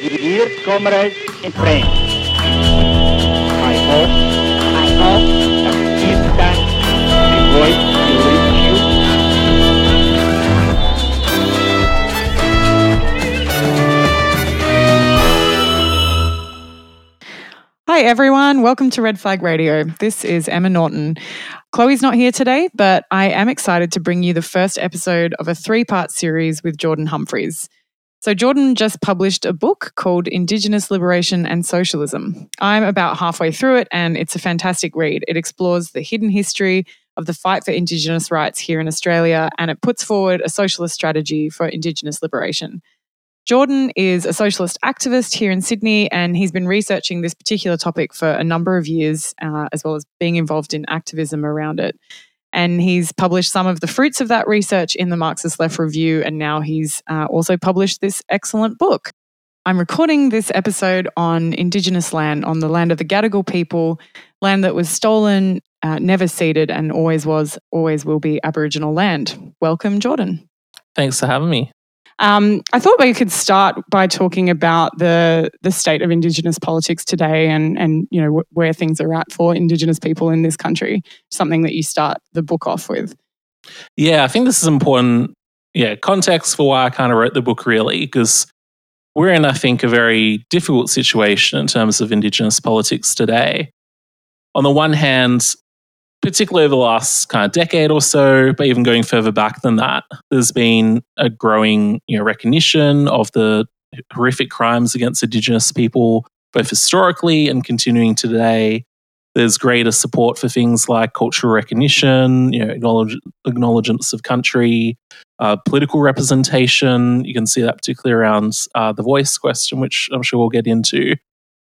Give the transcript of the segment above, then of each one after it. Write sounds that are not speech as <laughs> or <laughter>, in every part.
Dear comrades and friends, I hope, I hope that this time my voice will reach you. Hi, everyone. Welcome to Red Flag Radio. This is Emma Norton. Chloe's not here today, but I am excited to bring you the first episode of a three part series with Jordan Humphreys. So, Jordan just published a book called Indigenous Liberation and Socialism. I'm about halfway through it, and it's a fantastic read. It explores the hidden history of the fight for Indigenous rights here in Australia, and it puts forward a socialist strategy for Indigenous liberation. Jordan is a socialist activist here in Sydney, and he's been researching this particular topic for a number of years, uh, as well as being involved in activism around it. And he's published some of the fruits of that research in the Marxist Left Review, and now he's uh, also published this excellent book. I'm recording this episode on Indigenous land, on the land of the Gadigal people, land that was stolen, uh, never ceded, and always was, always will be Aboriginal land. Welcome, Jordan. Thanks for having me. Um, I thought we could start by talking about the the state of Indigenous politics today, and and you know wh- where things are at for Indigenous people in this country. Something that you start the book off with. Yeah, I think this is important. Yeah, context for why I kind of wrote the book, really, because we're in, I think, a very difficult situation in terms of Indigenous politics today. On the one hand, particularly over the last kind of decade or so, but even going further back than that, there's been a growing you know, recognition of the horrific crimes against Indigenous people, both historically and continuing today. There's greater support for things like cultural recognition, you know, acknowledge, acknowledgements of country, uh, political representation. You can see that particularly around uh, the voice question, which I'm sure we'll get into.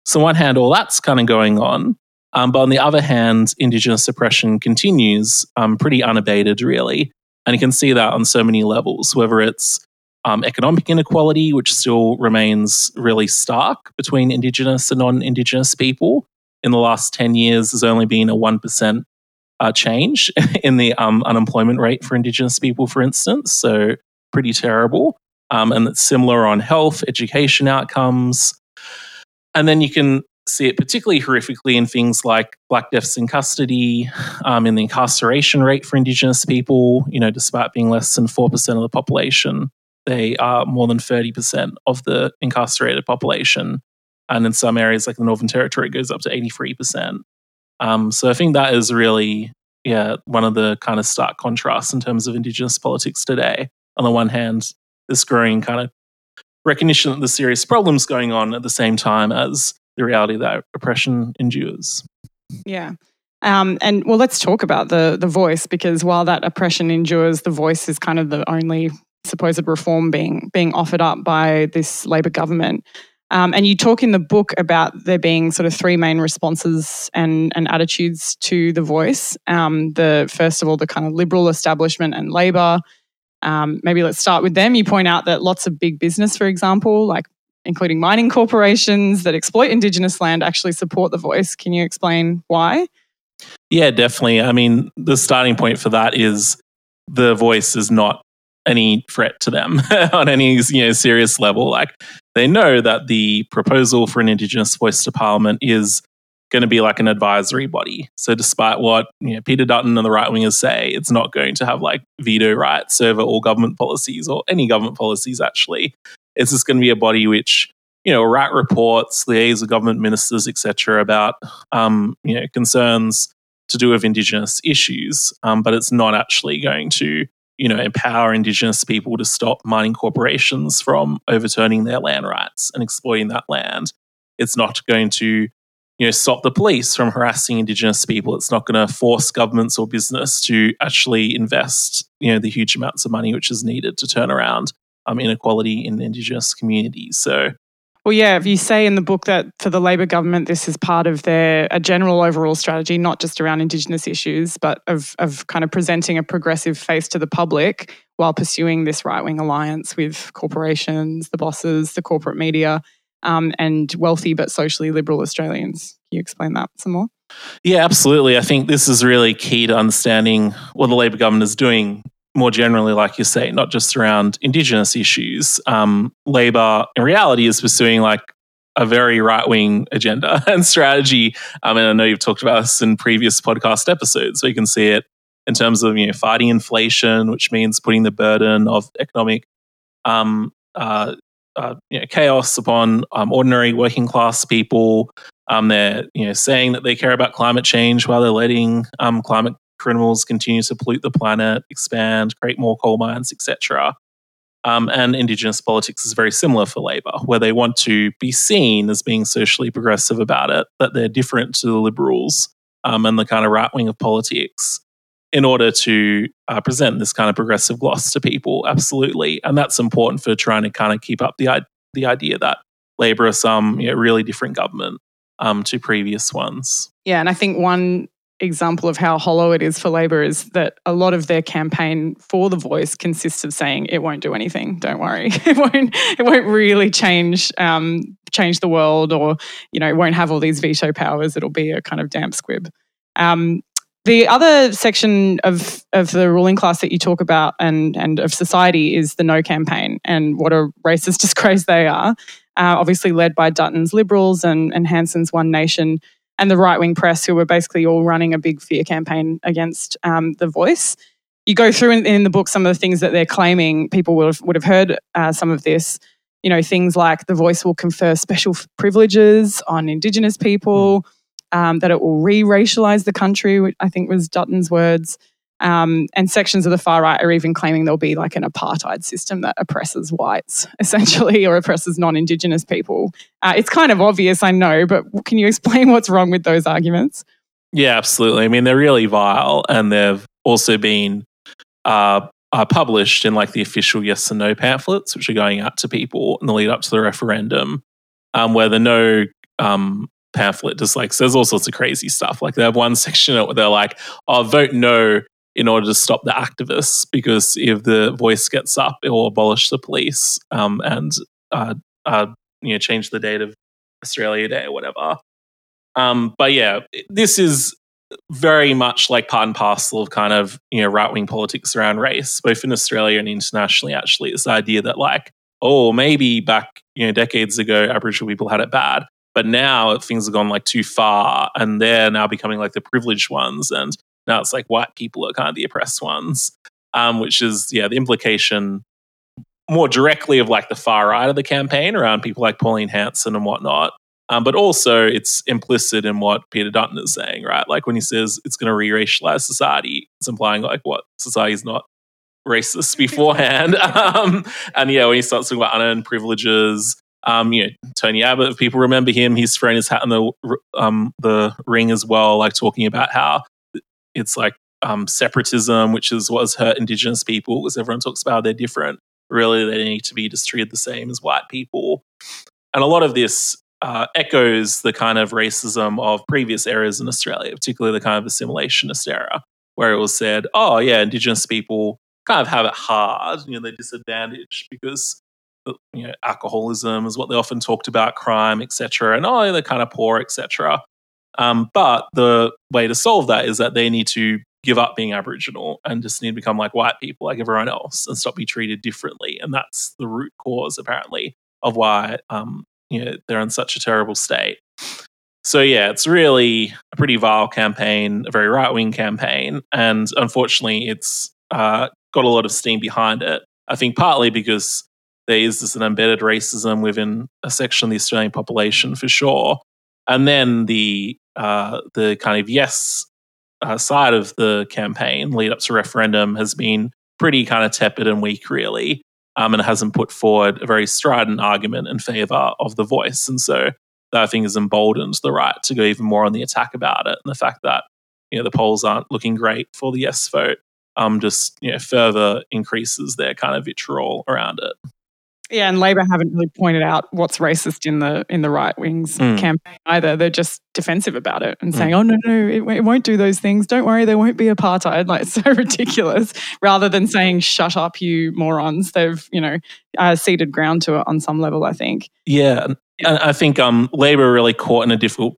So, on one hand, all that's kind of going on. Um, but on the other hand, Indigenous suppression continues um, pretty unabated, really. And you can see that on so many levels, whether it's um, economic inequality, which still remains really stark between Indigenous and non Indigenous people. In the last 10 years, there's only been a 1% uh, change <laughs> in the um, unemployment rate for Indigenous people, for instance. So, pretty terrible. Um, and it's similar on health, education outcomes. And then you can see it particularly horrifically in things like black deaths in custody, um, in the incarceration rate for Indigenous people. You know, despite being less than 4% of the population, they are more than 30% of the incarcerated population. And in some areas, like the Northern Territory, it goes up to 83%. Um, so I think that is really, yeah, one of the kind of stark contrasts in terms of Indigenous politics today. On the one hand, this growing kind of recognition that there's serious problems going on at the same time as the reality that oppression endures. Yeah. Um, and well, let's talk about the the voice because while that oppression endures, the voice is kind of the only supposed reform being being offered up by this Labor government. Um, and you talk in the book about there being sort of three main responses and, and attitudes to the voice. Um, the first of all, the kind of liberal establishment and Labor. Um, maybe let's start with them. You point out that lots of big business, for example, like including mining corporations that exploit Indigenous land, actually support the voice. Can you explain why? Yeah, definitely. I mean, the starting point for that is the voice is not any threat to them <laughs> on any you know serious level. Like they know that the proposal for an Indigenous voice to Parliament is going to be like an advisory body. So despite what you know, Peter Dutton and the right wingers say, it's not going to have like veto rights over all government policies or any government policies actually. It's just going to be a body which you know write reports, liaise with government ministers, etc., about um, you know concerns to do with Indigenous issues, um, but it's not actually going to you know empower Indigenous people to stop mining corporations from overturning their land rights and exploiting that land. It's not going to you know stop the police from harassing Indigenous people. It's not going to force governments or business to actually invest you know the huge amounts of money which is needed to turn around um, inequality in Indigenous communities. So Well, yeah, if you say in the book that for the Labor government, this is part of their a general overall strategy, not just around Indigenous issues, but of of kind of presenting a progressive face to the public while pursuing this right wing alliance with corporations, the bosses, the corporate media, um, and wealthy but socially liberal Australians. Can you explain that some more? Yeah, absolutely. I think this is really key to understanding what the Labor government is doing more generally, like you say, not just around Indigenous issues. Um, Labor, in reality, is pursuing like a very right wing agenda <laughs> and strategy. Um, and I know you've talked about this in previous podcast episodes, so you can see it in terms of you know fighting inflation, which means putting the burden of economic um, uh, uh, you know, chaos upon um, ordinary working class people. Um, they're you know saying that they care about climate change while they're letting um, climate criminals continue to pollute the planet, expand, create more coal mines, etc. Um, and Indigenous politics is very similar for Labor, where they want to be seen as being socially progressive about it, that they're different to the Liberals um, and the kind of right wing of politics in order to uh, present this kind of progressive gloss to people. Absolutely. And that's important for trying to kind of keep up the, the idea that Labor are some you know, really different government um, to previous ones. Yeah. And I think one example of how hollow it is for Labor is that a lot of their campaign for the voice consists of saying it won't do anything. Don't worry, <laughs> it won't. It won't really change um, change the world, or you know, it won't have all these veto powers. It'll be a kind of damp squib. Um, the other section of, of the ruling class that you talk about and, and of society is the no campaign and what a racist <laughs> disgrace they are. Uh, obviously led by Dutton's Liberals and, and Hanson's One Nation and the right wing press, who were basically all running a big fear campaign against um, the voice. You go through in, in, the book some of the things that they're claiming. People would have, would have heard uh, some of this. You know, things like the voice will confer special privileges on Indigenous people, um, that it will re racialize the country, which I think was Dutton's words. Um, and sections of the far right are even claiming there'll be like an apartheid system that oppresses whites, <laughs> essentially, or oppresses non Indigenous people. Uh, it's kind of obvious, I know, but can you explain what's wrong with those arguments? Yeah, absolutely. I mean, they're really vile, and they've also been uh, uh, published in like the official yes and no pamphlets, which are going out to people in the lead up to the referendum, um, where the no um, pamphlet just like says all sorts of crazy stuff. Like they have one <laughs> section where they're like, "Oh, vote no in order to stop the activists because if the voice gets up, it will abolish the police um, and uh, uh, you know change the date of Australia Day or whatever. Um, but yeah, this is very much like part and parcel of kind of you know right wing politics around race, both in Australia and internationally. Actually, this idea that like oh maybe back you know decades ago Aboriginal people had it bad, but now things have gone like too far, and they're now becoming like the privileged ones, and now it's like white people are kind of the oppressed ones, um, which is, yeah, the implication more directly of like the far right of the campaign around people like Pauline Hanson and whatnot. Um, but also, it's implicit in what Peter Dutton is saying, right? Like when he says it's going to re racialize society, it's implying like what society is not racist <laughs> beforehand. <laughs> um, and yeah, when he starts talking about unearned privileges, um, you know, Tony Abbott, if people remember him, he's thrown his hat in the um, the ring as well, like talking about how it's like um, separatism, which is what has hurt Indigenous people, because everyone talks about they're different. Really, they need to be just treated the same as white people. And a lot of this uh, echoes the kind of racism of previous eras in Australia, particularly the kind of assimilationist era, where it was said, oh, yeah, Indigenous people kind of have it hard, you know, they're disadvantaged because you know alcoholism is what they often talked about, crime, etc., and oh, they're kind of poor, etc. Um, but the way to solve that is that they need to give up being Aboriginal and just need to become like white people, like everyone else, and stop being treated differently. And that's the root cause, apparently, of why um, you know they're in such a terrible state. So yeah, it's really a pretty vile campaign, a very right wing campaign, and unfortunately, it's uh, got a lot of steam behind it. I think partly because there is this an embedded racism within a section of the Australian population for sure, and then the uh, the kind of yes uh, side of the campaign lead up to referendum has been pretty kind of tepid and weak, really, um, and hasn't put forward a very strident argument in favour of the voice. And so that I think has emboldened the right to go even more on the attack about it. And the fact that you know the polls aren't looking great for the yes vote um, just you know further increases their kind of vitriol around it. Yeah, and Labor haven't really pointed out what's racist in the in the right wing's mm. campaign either. They're just defensive about it and saying, mm. "Oh no, no, it, it, won't do those things. Don't worry, there won't be apartheid." <laughs> Like it's so ridiculous. Rather than saying, "Shut up, you morons," they've you know uh, ceded ground to it on some level. I think. Yeah, and I think um, Labor really caught in a difficult.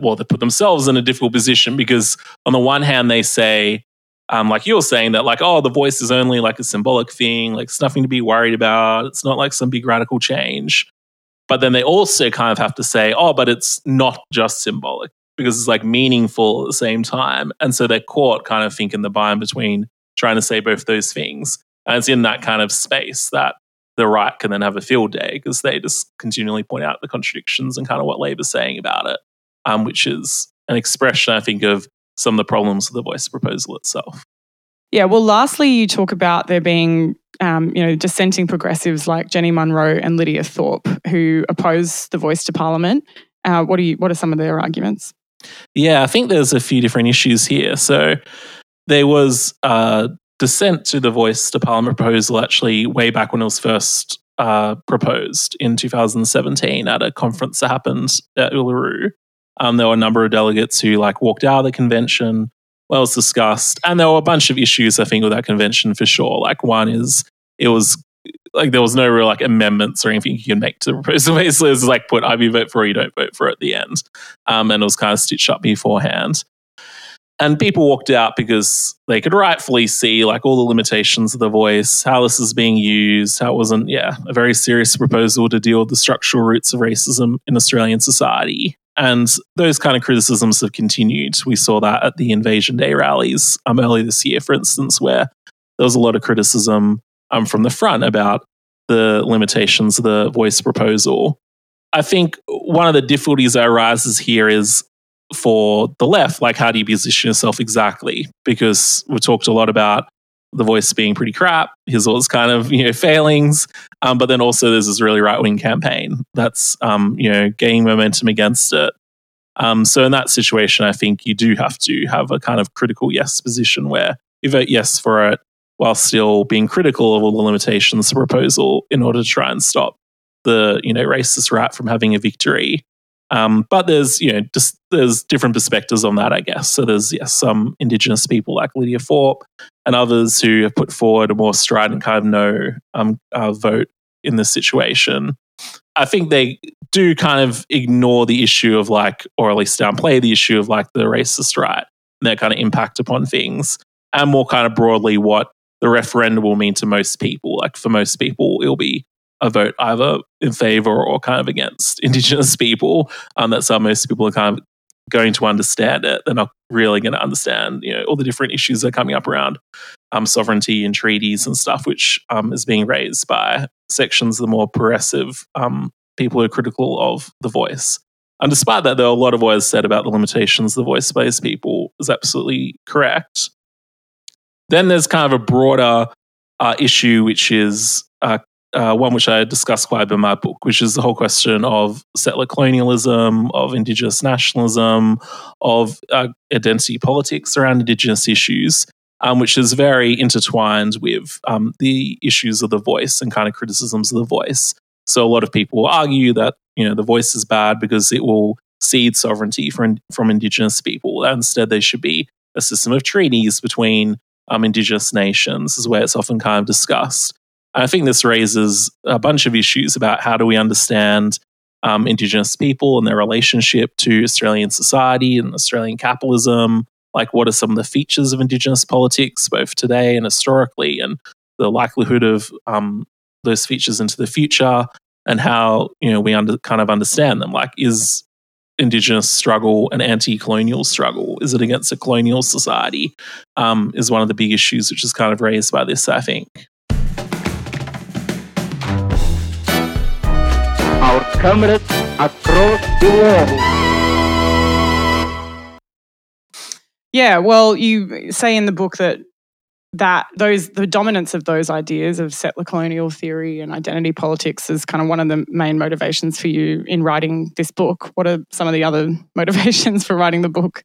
Well, they put themselves in a difficult position because on the one hand they say um, like you're saying that like oh the voice is only like a symbolic thing like it's nothing to be worried about it's not like some big radical change. But then they also kind of have to say oh but it's not just symbolic because it's like meaningful at the same time. And so they're caught kind of thinking the bind between trying to say both those things. And it's in that kind of space that the right can then have a field day because they just continually point out the contradictions and kind of what Labor's saying about it, um, which is an expression, I think, of some of the problems of the voice proposal itself. Yeah, well, lastly, you talk about there being, um, you know, dissenting progressives like Jenny Munro and Lydia Thorpe who oppose the voice to Parliament. Uh, what are you? What are some of their arguments? Yeah, I think there's a few different issues here. So there was uh, dissent to the voice to Parliament proposal actually way back when it was first uh, proposed in 2017 at a conference that happened at Uluru. Um, there were a number of delegates who like walked out of the convention. Well, it was discussed, and there were a bunch of issues I think with that convention for sure. Like one is it was like there was no real like amendments or anything you can make to the proposal. <laughs> Basically, it was like put either you vote for or you don't vote for at the end, um, and it was kind of stitched up beforehand. And people walked out because they could rightfully see like all the limitations of the voice, how this is being used, how it wasn't, yeah, a very serious proposal to deal with the structural roots of racism in Australian society. And those kind of criticisms have continued. We saw that at the Invasion Day rallies um, early this year, for instance, where there was a lot of criticism um, from the front about the limitations of the voice proposal. I think one of the difficulties that arises here is for the left, like how do you position yourself exactly? Because we've talked a lot about the voice being pretty crap. his all kind of you know failings, um, but then also there's this really right wing campaign that's um, you know gaining momentum against it. Um, so in that situation, I think you do have to have a kind of critical yes position where you vote yes for it while still being critical of all the limitations of the proposal in order to try and stop the you know racist right from having a victory. Um, but there's you know just there's different perspectives on that, I guess. So there's yes, some Indigenous people like Lydia Thorpe and others who have put forward a more strident kind of no um, uh, vote in this situation. I think they do kind of ignore the issue of like, or at least downplay the issue of like the racist right and their kind of impact upon things, and more kind of broadly what the referendum will mean to most people. Like for most people, it'll be a vote either in favor or kind of against Indigenous people. Um, that's how most people are kind of going to understand it. They're not really going to understand, you know, all the different issues that are coming up around um, sovereignty and treaties and stuff, which um, is being raised by sections of the more progressive um, people who are critical of the voice. And despite that, though, a lot of what is said about the limitations of the voice-based people is absolutely correct. Then there's kind of a broader uh, issue, which is uh, uh, one which I discuss quite a bit in my book, which is the whole question of settler colonialism, of Indigenous nationalism, of uh, identity politics around Indigenous issues, um, which is very intertwined with um, the issues of the voice and kind of criticisms of the voice. So a lot of people argue that you know the voice is bad because it will cede sovereignty from from Indigenous people. Instead, there should be a system of treaties between um, Indigenous nations, is where it's often kind of discussed. I think this raises a bunch of issues about how do we understand um, Indigenous people and their relationship to Australian society and Australian capitalism. Like, what are some of the features of Indigenous politics, both today and historically, and the likelihood of um, those features into the future, and how you know we under, kind of understand them. Like, is Indigenous struggle an anti-colonial struggle? Is it against a colonial society? Um, is one of the big issues which is kind of raised by this, I think. Our comrades across the world. Yeah, well, you say in the book that that those the dominance of those ideas of settler colonial theory and identity politics is kind of one of the main motivations for you in writing this book. What are some of the other <laughs> motivations for writing the book?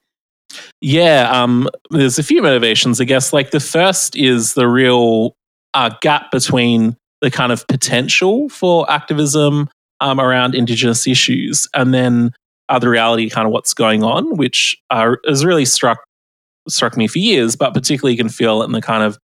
Yeah, um, there's a few motivations, I guess. Like the first is the real uh, gap between the kind of potential for activism um, around Indigenous issues, and then uh, the reality, kind of what's going on, which uh, has really struck struck me for years, but particularly you can feel in the kind of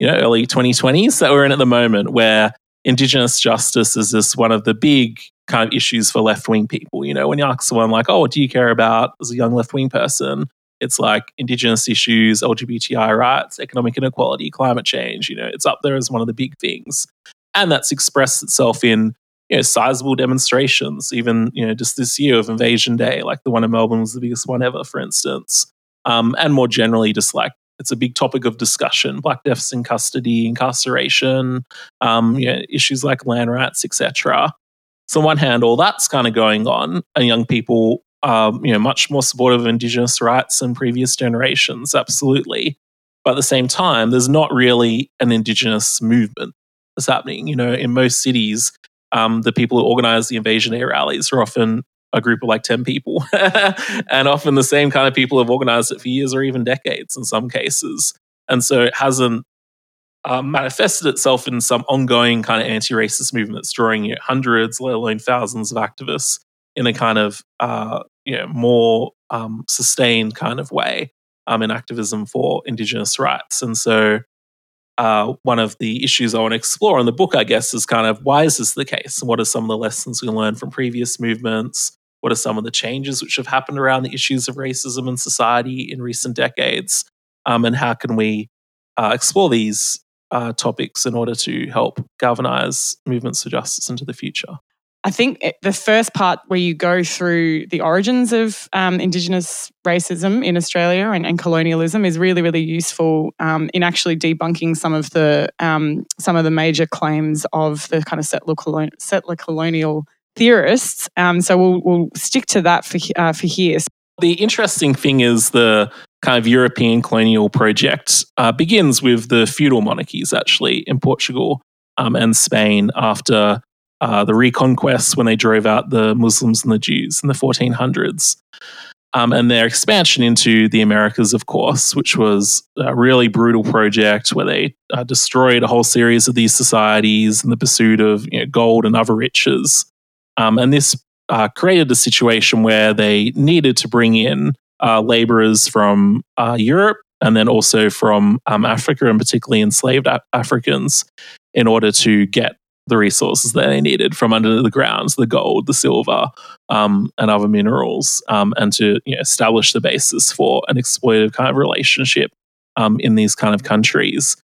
you know early 2020s that we're in at the moment, where Indigenous justice is this one of the big kind of issues for left wing people. You know, when you ask someone like, "Oh, what do you care about?" as a young left wing person, It's like Indigenous issues, LGBTI rights, economic inequality, climate change. You know, it's up there as one of the big things. And that's expressed itself in you know, sizable demonstrations, even, you know, just this year of Invasion Day, like the one in Melbourne was the biggest one ever, for instance. Um, and more generally, just like it's a big topic of discussion black deaths in custody incarceration um, you know, issues like land rights etc so on one hand all that's kind of going on and young people are you know much more supportive of indigenous rights than previous generations absolutely. But at the same time there's not really an indigenous movement that's happening. You know in most cities um, the people who organize the invasion day rallies are often a group of like 10 people. <laughs> and often the same kind of people have organized it for years or even decades in some cases. And so it hasn't uh, manifested itself in some ongoing kind of anti racist movement that's drawing you know, hundreds, let alone thousands of activists in a kind of uh, you know, more um, sustained kind of way um, in activism for Indigenous rights. And so uh, one of the issues I want to explore in the book, I guess, is kind of why is this the case? And what are some of the lessons we learn from previous movements? What are some of the changes which have happened around the issues of racism in society in recent decades? Um, and how can we uh, explore these uh, topics in order to help galvanize movements for justice into the future? I think the first part where you go through the origins of um, Indigenous racism in Australia and, and, colonialism is really, really useful um, in actually debunking some of the um, some of the major claims of the kind of settler, colon- settler colonial theorists. Um, so we'll, we'll stick to that for, uh, for here. The interesting thing is the kind of European colonial project uh, begins with the feudal monarchies, actually, in Portugal um, and Spain after uh, the Reconquest when they drove out the Muslims and the Jews in the 1400s. Um, and their expansion into the Americas, of course, which was a really brutal project where they uh, destroyed a whole series of these societies in the pursuit of you know, gold and other riches. Um, and this uh, created a situation where they needed to bring in uh, laborers from uh, Europe and then also from um, Africa, and particularly enslaved Africans, in order to get the resources that they needed from under the ground, the gold, the silver, um, and other minerals, um, and to you know, establish the basis for an exploitative kind of relationship um, in these kind of countries.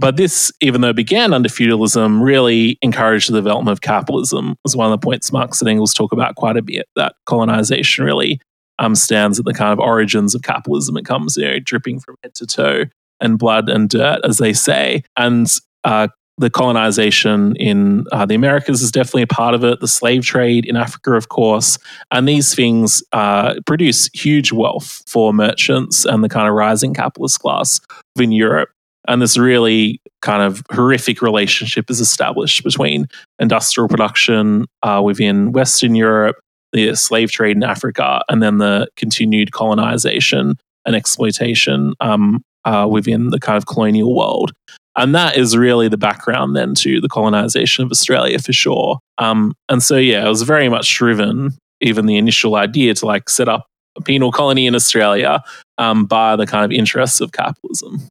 But this, even though it began under feudalism, really encouraged the development of capitalism. Was one of the points Marx and Engels talk about quite a bit. That colonization really um, stands at the kind of origins of capitalism. It comes, you know, dripping from head to toe and blood and dirt, as they say. And uh, the colonization in uh, the Americas is definitely a part of it. The slave trade in Africa, of course, and these things uh, produce huge wealth for merchants and the kind of rising capitalist class within Europe. And this really kind of horrific relationship is established between industrial production uh, within Western Europe, the slave trade in Africa, and then the continued colonization and exploitation um, uh, within the kind of colonial world. And that is really the background then to the colonization of Australia for sure. Um, and so, yeah, it was very much driven, even the initial idea to like set up a penal colony in Australia um, by the kind of interests of capitalism.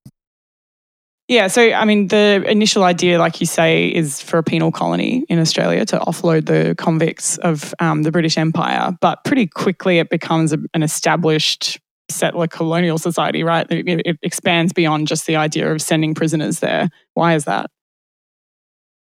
Yeah, so I mean, the initial idea, like you say, is for a penal colony in Australia to offload the convicts of um, the British Empire. But pretty quickly, it becomes a, an established settler colonial society, right? It, it expands beyond just the idea of sending prisoners there. Why is that?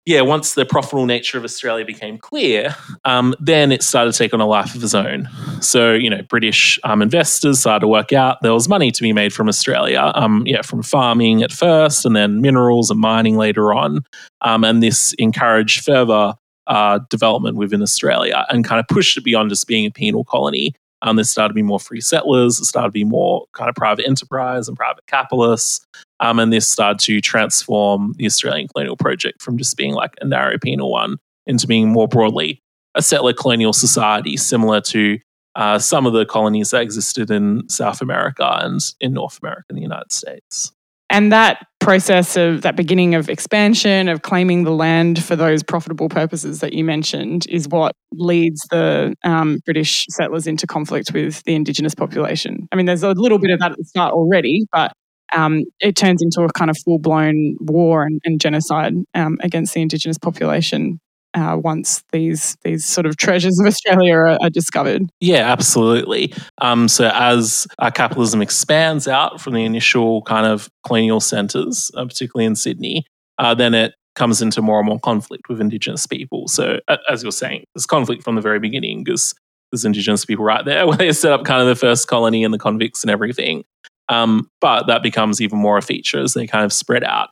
yeah, once the profitable nature of Australia became clear, um, then it started to take on a life of its own. So, you know, British um, investors started to work out there was money to be made from Australia, um, yeah, from farming at first and then minerals and mining later on. Um, and this encouraged further uh, development within Australia and kind of pushed it beyond just being a penal colony um, there started to be more free settlers. There started to be more kind of private enterprise and private capitalists. Um, and this started to transform the Australian colonial project from just being like a narrow penal one into being more broadly a settler colonial society, similar to uh, some of the colonies that existed in South America and in North America and the United States. And that process of that beginning of expansion, of claiming the land for those profitable purposes that you mentioned, is what leads the um, British settlers into conflict with the Indigenous population. I mean, there's a little bit of that at the start already, but um, it turns into a kind of full blown war and, and genocide um, against the Indigenous population uh, once these these sort of treasures of Australia are, are discovered. Yeah, absolutely. Um, so as uh, capitalism expands out from the initial kind of colonial centres, uh, particularly in Sydney, uh, then it comes into more and more conflict with Indigenous people. So as you're saying, there's conflict from the very beginning because there's Indigenous people right there <laughs> where they set up kind of the first colony and the convicts and everything. Um, but that becomes even more a feature as they kind of spread out.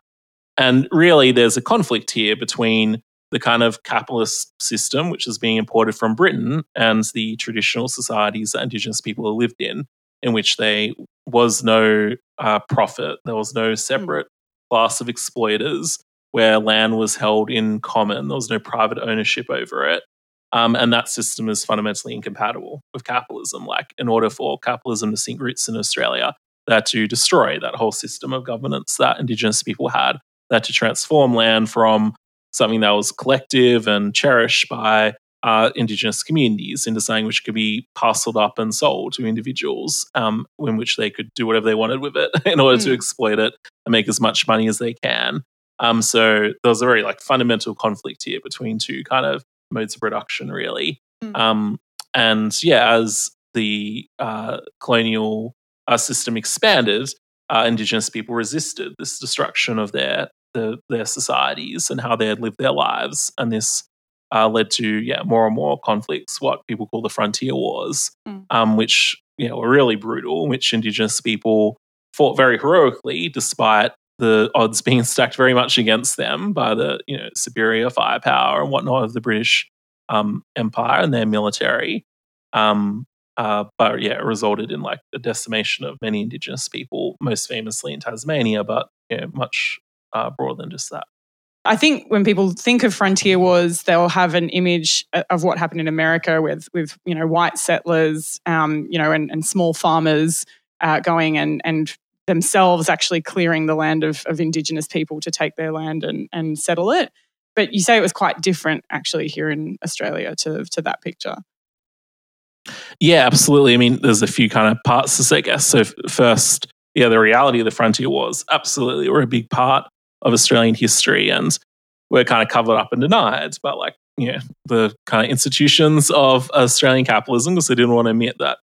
And really, there's a conflict here between the kind of capitalist system, which is being imported from Britain, and the traditional societies that Indigenous people lived in, in which there was no uh, profit, there was no separate class of exploiters where land was held in common, there was no private ownership over it. Um, and that system is fundamentally incompatible with capitalism. Like, in order for capitalism to sink roots in Australia, they had to destroy that whole system of governance that Indigenous people had. They had to transform land from something that was collective and cherished by uh, Indigenous communities into something which could be parceled up and sold to individuals, um, in which they could do whatever they wanted with it <laughs> in order mm. to hmm. exploit it and make as much money as they can. Um, so there was a very like fundamental conflict here between two kind of modes of production, really. Mm. Um, and yeah, as the uh, colonial uh, system expanded, uh, Indigenous people resisted this destruction of their the, their societies and how they had lived their lives, and this uh, led to yeah more and more conflicts, what people call the frontier wars, mm. um, which you know were really brutal, which Indigenous people fought very heroically despite the odds being <laughs> stacked very much against them by the you know superior firepower and whatnot of the British um, Empire and their military. Um, uh, but yeah, it resulted in like the decimation of many Indigenous people, most famously in Tasmania, but you know, much uh, broader than just that. I think when people think of frontier wars, they'll have an image of what happened in America with, with you know, white settlers, um, you know, and, and small farmers uh, going and, and themselves actually clearing the land of, of Indigenous people to take their land and, and settle it. But you say it was quite different actually here in Australia to, to that picture. Yeah, absolutely. I mean, there's a few kind of parts to this, I guess. So, first, yeah, the reality of the frontier wars absolutely were a big part of Australian history and we're kind of covered up and denied. But, like, you know, the kind of institutions of Australian capitalism, because they didn't want to admit that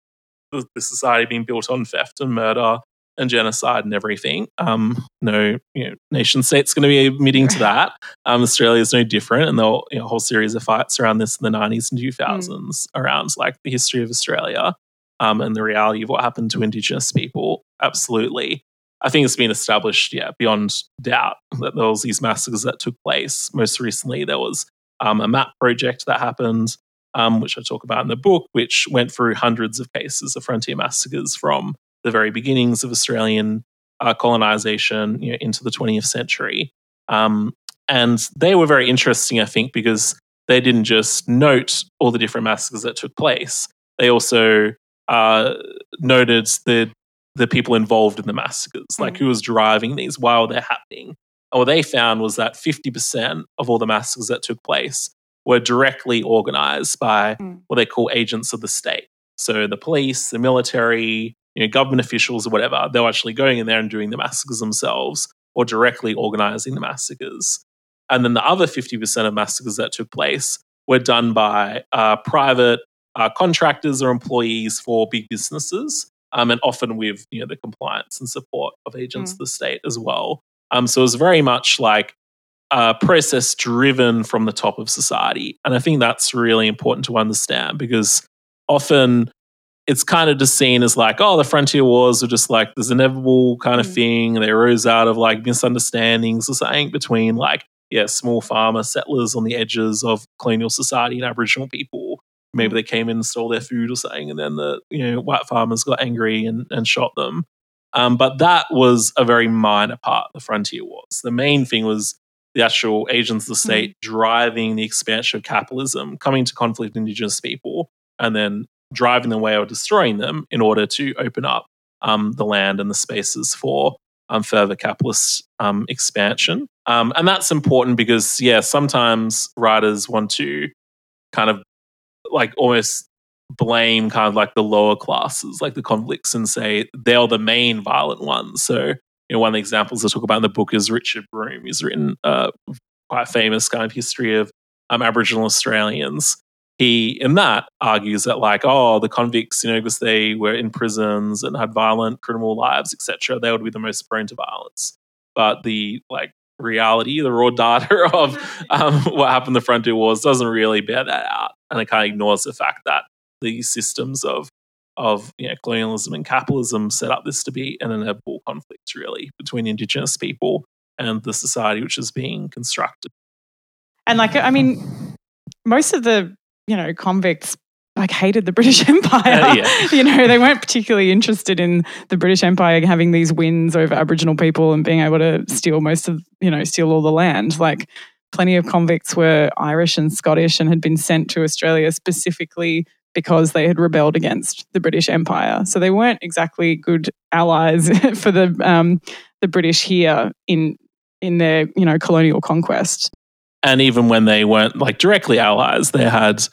the society being built on theft and murder and genocide and everything. Um, no you know, nation state's going to be admitting to that. Um, Australia is no different, and there were you know, a whole series of fights around this in the 90s and 2000s mm. around like the history of Australia um, and the reality of what happened to Indigenous people. Absolutely. I think it's been established, yeah, beyond doubt that there was these massacres that took place. Most recently, there was um, a map project that happened, um, which I talk about in the book, which went through hundreds of cases of frontier massacres from the very beginnings of Australian uh, colonization you know, into the 20th century. Um, and they were very interesting, I think, because they didn't just note all the different massacres that took place, they also uh, noted the, the people involved in the massacres, mm. like who was driving these while they're happening. And what they found was that 50% of all the massacres that took place were directly organized by mm. what they call agents of the state. So the police, the military, you know, government officials or whatever, they're actually going in there and doing the massacres themselves or directly organizing the massacres. And then the other 50% of massacres that took place were done by uh, private uh, contractors or employees for big businesses, um, and often with you know the compliance and support of agents mm. of the state as well. Um, so it was very much like a process driven from the top of society, and I think that's really important to understand because often it's kind of just seen as like, oh, the frontier wars are just like this inevitable kind of mm. thing. They arose out of like misunderstandings or something between like, yeah, small farmer settlers on the edges of colonial society and Aboriginal people. Maybe they came in and stole their food or something, and then the you know white farmers got angry and, and shot them. Um, but that was a very minor part of the frontier wars. The main thing was the actual agents of the state mm. driving the expansion of capitalism, coming to conflict with indigenous people, and then driving them away or destroying them in order to open up um, the land and the spaces for um, further capitalist um, expansion. Um, and that's important because, yeah, sometimes writers want to kind of like almost blame kind of like the lower classes, like the convicts, and say they're the main violent ones. So, you know, one of the examples I talk about in the book is Richard Broome. He's written a quite famous kind of history of um, Aboriginal Australians. He, in that, argues that, like, oh, the convicts, you know, because they were in prisons and had violent criminal lives, etc., they would be the most prone to violence. But the, like, reality, the raw <laughs> data of um, what happened in the Frontier Wars doesn't really bear that out. And it kind of ignores the fact that the systems of of you know, colonialism and capitalism set up this to be an inevitable conflict, really, between Indigenous people and the society which is being constructed. And like, I mean, most of the you know convicts like hated the British <laughs> Empire. Uh, yeah. <laughs> you know, they weren't particularly interested in the British Empire having these wins over Aboriginal people and being able to steal most of, you know, steal all the land. Like plenty of convicts were Irish and Scottish and had been sent to Australia specifically because they had rebelled against the British Empire. So they weren't exactly good allies <laughs> for the um, the British here in in their you know colonial conquest. And even when they weren't like directly allies, they had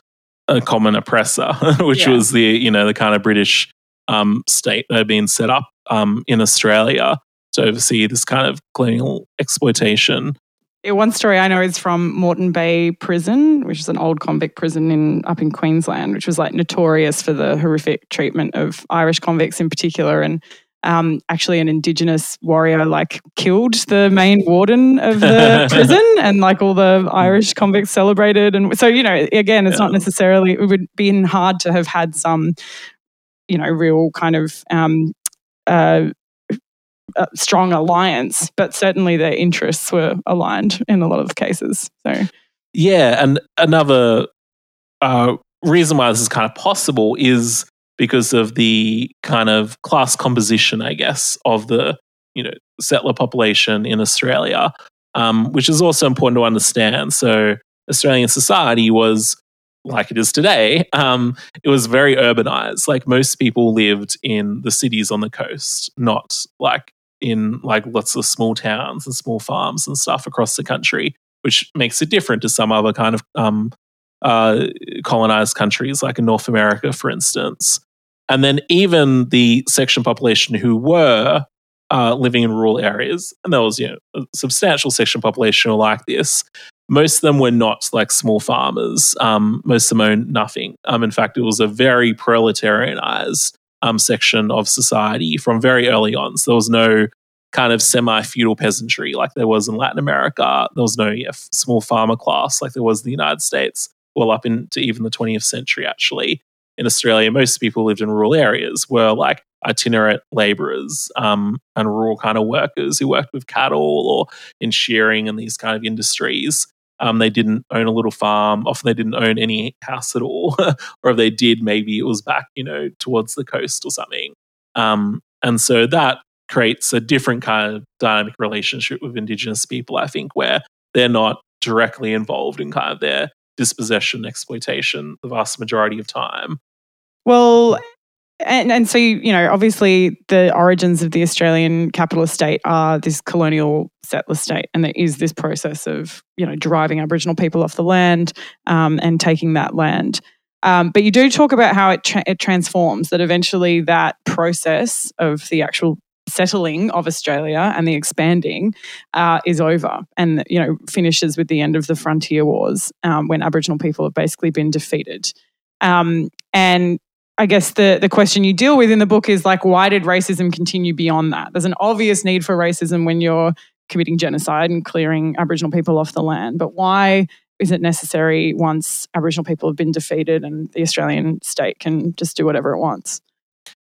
a common oppressor, <laughs> which yeah. was the you know the kind of British um, state that had been set up um, in Australia to oversee this kind of colonial exploitation. One story I know is from Moreton Bay Prison, which is an old convict prison in up in Queensland, which was like notorious for the horrific treatment of Irish convicts in particular. And um, actually an indigenous warrior like killed the main warden of the <laughs> prison and like all the irish convicts celebrated and so you know again it's yeah. not necessarily it would be been hard to have had some you know real kind of um, uh, uh, strong alliance but certainly their interests were aligned in a lot of cases so yeah and another uh, reason why this is kind of possible is because of the kind of class composition, I guess, of the you know settler population in Australia, um, which is also important to understand. So Australian society was like it is today. Um, it was very urbanized. Like most people lived in the cities on the coast, not like in like lots of small towns and small farms and stuff across the country, which makes it different to some other kind of um, uh, colonized countries, like in North America, for instance. And then even the section population who were uh, living in rural areas, and there was you know a substantial section population like this. Most of them were not like small farmers. Um, most of them owned nothing. Um, in fact, it was a very proletarianized um, section of society from very early on. So there was no kind of semi feudal peasantry like there was in Latin America. There was no yeah, small farmer class like there was in the United States. Well, up into even the 20th century, actually in Australia, most people lived in rural areas, were like itinerant laborers um, and rural kind of workers who worked with cattle or in shearing and these kind of industries. Um, they didn't own a little farm. Often they didn't own any house at all. <laughs> or if they did, maybe it was back, you know, towards the coast or something. Um, and so that creates a different kind of dynamic relationship with Indigenous people, I think, where they're not directly involved in kind of their dispossession, exploitation the vast majority of time. Well, and, and so, you know, obviously the origins of the Australian capitalist state are this colonial settler state. And there is this process of, you know, driving Aboriginal people off the land um, and taking that land. Um, but you do talk about how it, tra- it transforms, that eventually that process of the actual settling of Australia and the expanding uh, is over and, you know, finishes with the end of the frontier wars um, when Aboriginal people have basically been defeated. Um, and I guess the the question you deal with in the book is like, why did racism continue beyond that? There's an obvious need for racism when you're committing genocide and clearing Aboriginal people off the land, but why is it necessary once Aboriginal people have been defeated and the Australian state can just do whatever it wants?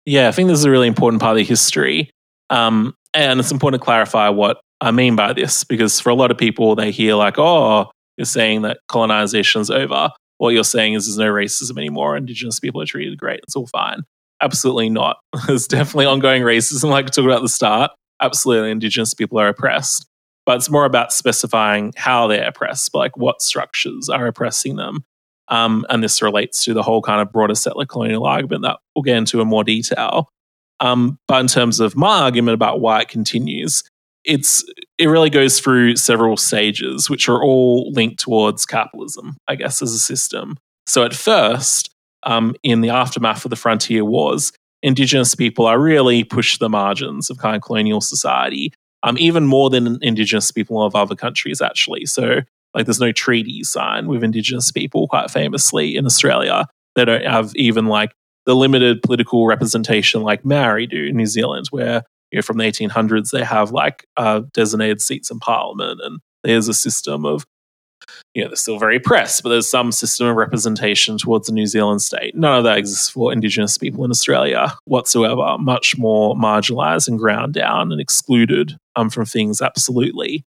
Yeah, I think this is a really important part of the history, um, and it's important to clarify what I mean by this because for a lot of people, they hear like, "Oh, you're saying that colonization is over." What you're saying is there's no racism anymore. Indigenous people are treated great. It's all fine. Absolutely not. <laughs> there's definitely ongoing racism, like we talked about at the start. Absolutely, Indigenous people are oppressed. But it's more about specifying how they're oppressed, like what structures are oppressing them. Um, and this relates to the whole kind of broader settler colonial argument that we'll get into in more detail. Um, but in terms of my argument about why it continues, it's it really goes through several stages, which are all linked towards capitalism, I guess, as a system. So at first, um, in the aftermath of the frontier wars, Indigenous people are really pushed to the margins of kind of colonial society, um, even more than Indigenous people of other countries, actually. So like there's no treaty signed with Indigenous people, quite famously in Australia. They don't have even like the limited political representation like Maori do in New Zealand, where you know from the 1800s they have like uh, designated seats in Parliament, and there's a system of you know they're still very press, but there's some system of representation towards the New Zealand state. None of that exists for Indigenous people in Australia whatsoever. Much more marginalised and ground down and excluded um, from things absolutely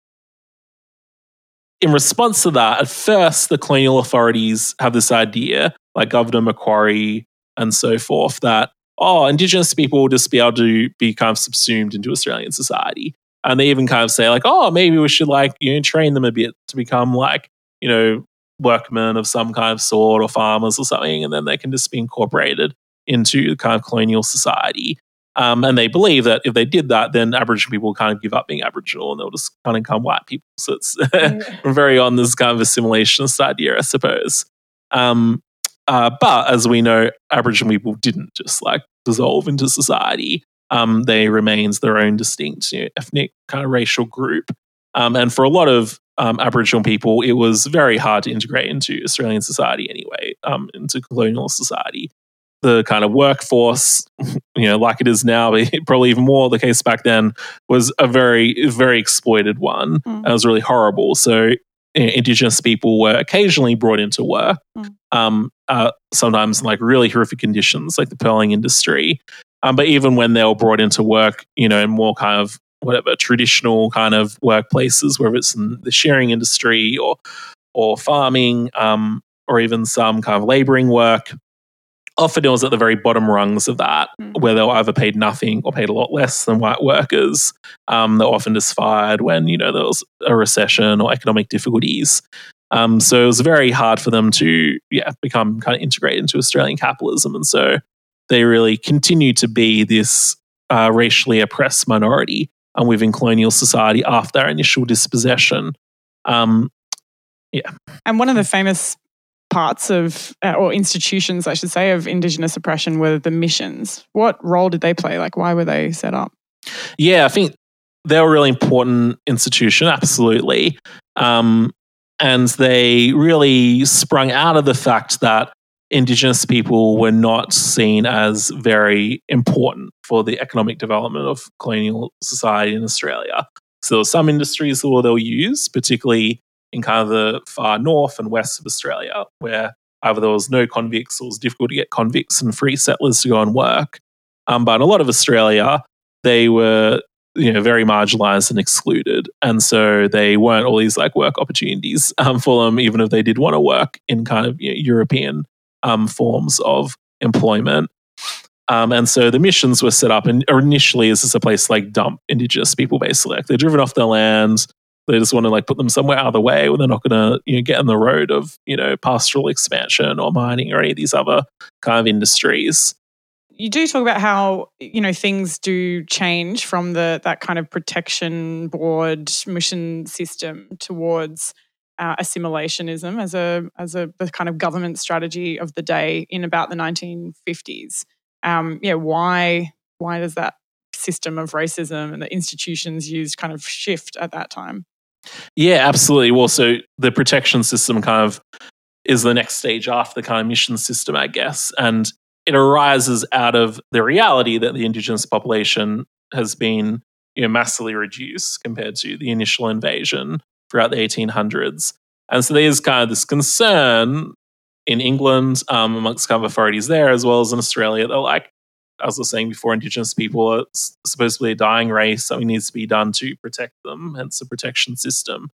in response to that, at first, the colonial authorities have this idea, like Governor Macquarie and so forth, that, oh, Indigenous people will just be able to be kind of subsumed into Australian society. And they even kind of say, like, oh, maybe we should, like, you know, train them a bit to become, like, you know, workmen of some kind of sort or farmers or something. And then they can just be incorporated into the kind of colonial society. Um, and they believe that if they did that, then Aboriginal people will kind of give up being Aboriginal and they'll just kind of become white people. So it's we're <laughs> very on this kind of assimilationist idea, I suppose. Um, uh, but as we know, Aboriginal people didn't just like dissolve into society. Um, they remains their own distinct you know, ethnic kind of racial group. Um, and for a lot of um, Aboriginal people, it was very hard to integrate into Australian society anyway, um, into colonial society the kind of workforce, <laughs> you know, like it is now, <laughs> but probably even more the case back then, was a very, very exploited one. Mm. And it was really horrible. So Indigenous people were occasionally brought into work, mm. um, uh, sometimes in like really horrific conditions, like the pearling industry. Um, but even when they were brought into work, you know, in more kind of whatever traditional kind of workplaces, whether it's in the shearing industry or or farming, um, or even some kind of laboring work, often it was at the very bottom rungs of that, mm. where they were either paid nothing or paid a lot less than white workers. Um, they were often just fired when you know there was a recession or economic difficulties. Um, so it was very hard for them to yeah become kind of integrated into Australian capitalism, and so they really continue to be this uh, racially oppressed minority um, within colonial society after their initial dispossession. Um, yeah, and one of the famous parts of, uh, or institutions, I should say, of Indigenous oppression were the missions. What role did they play? Like, why were they set up? Yeah, I think they were a really important institution, absolutely. Um, and they really sprung out of the fact that Indigenous people were not seen as very important for the economic development of colonial society in Australia. So there were some industries that they'll use, particularly in kind of the far north and west of Australia, where either there was no convicts or it was difficult to get convicts and free settlers to go and work. Um, but in a lot of Australia, they were you know very marginalized and excluded. And so they weren't all these like work opportunities um, for them even if they did want to work in kind of you know, european um, forms of employment. Um, and so the missions were set up and initially this is a place like dump indigenous people basically. Like they're driven off their land they just want to like put them somewhere out of the way where they're not going to you know get in the road of you know pastoral expansion or mining or any of these other kind of industries you do talk about how you know things do change from the that kind of protection board mission system towards uh, assimilationism as a as a the kind of government strategy of the day in about the 1950s. Um, yeah, why why does that system of racism and the institutions used kind of shift at that time? Yeah, absolutely. Well, so the protection system kind of is the next stage after the kind of mission system, I guess. And it arises out of the reality that the indigenous population has been you know, massively reduced compared to the initial invasion throughout the 1800s. And so there's kind of this concern in England um, amongst kind of authorities there, as well as in Australia. They're like, as I was saying before, Indigenous people are supposedly a dying race. Something needs to be done to protect them, hence the protection system.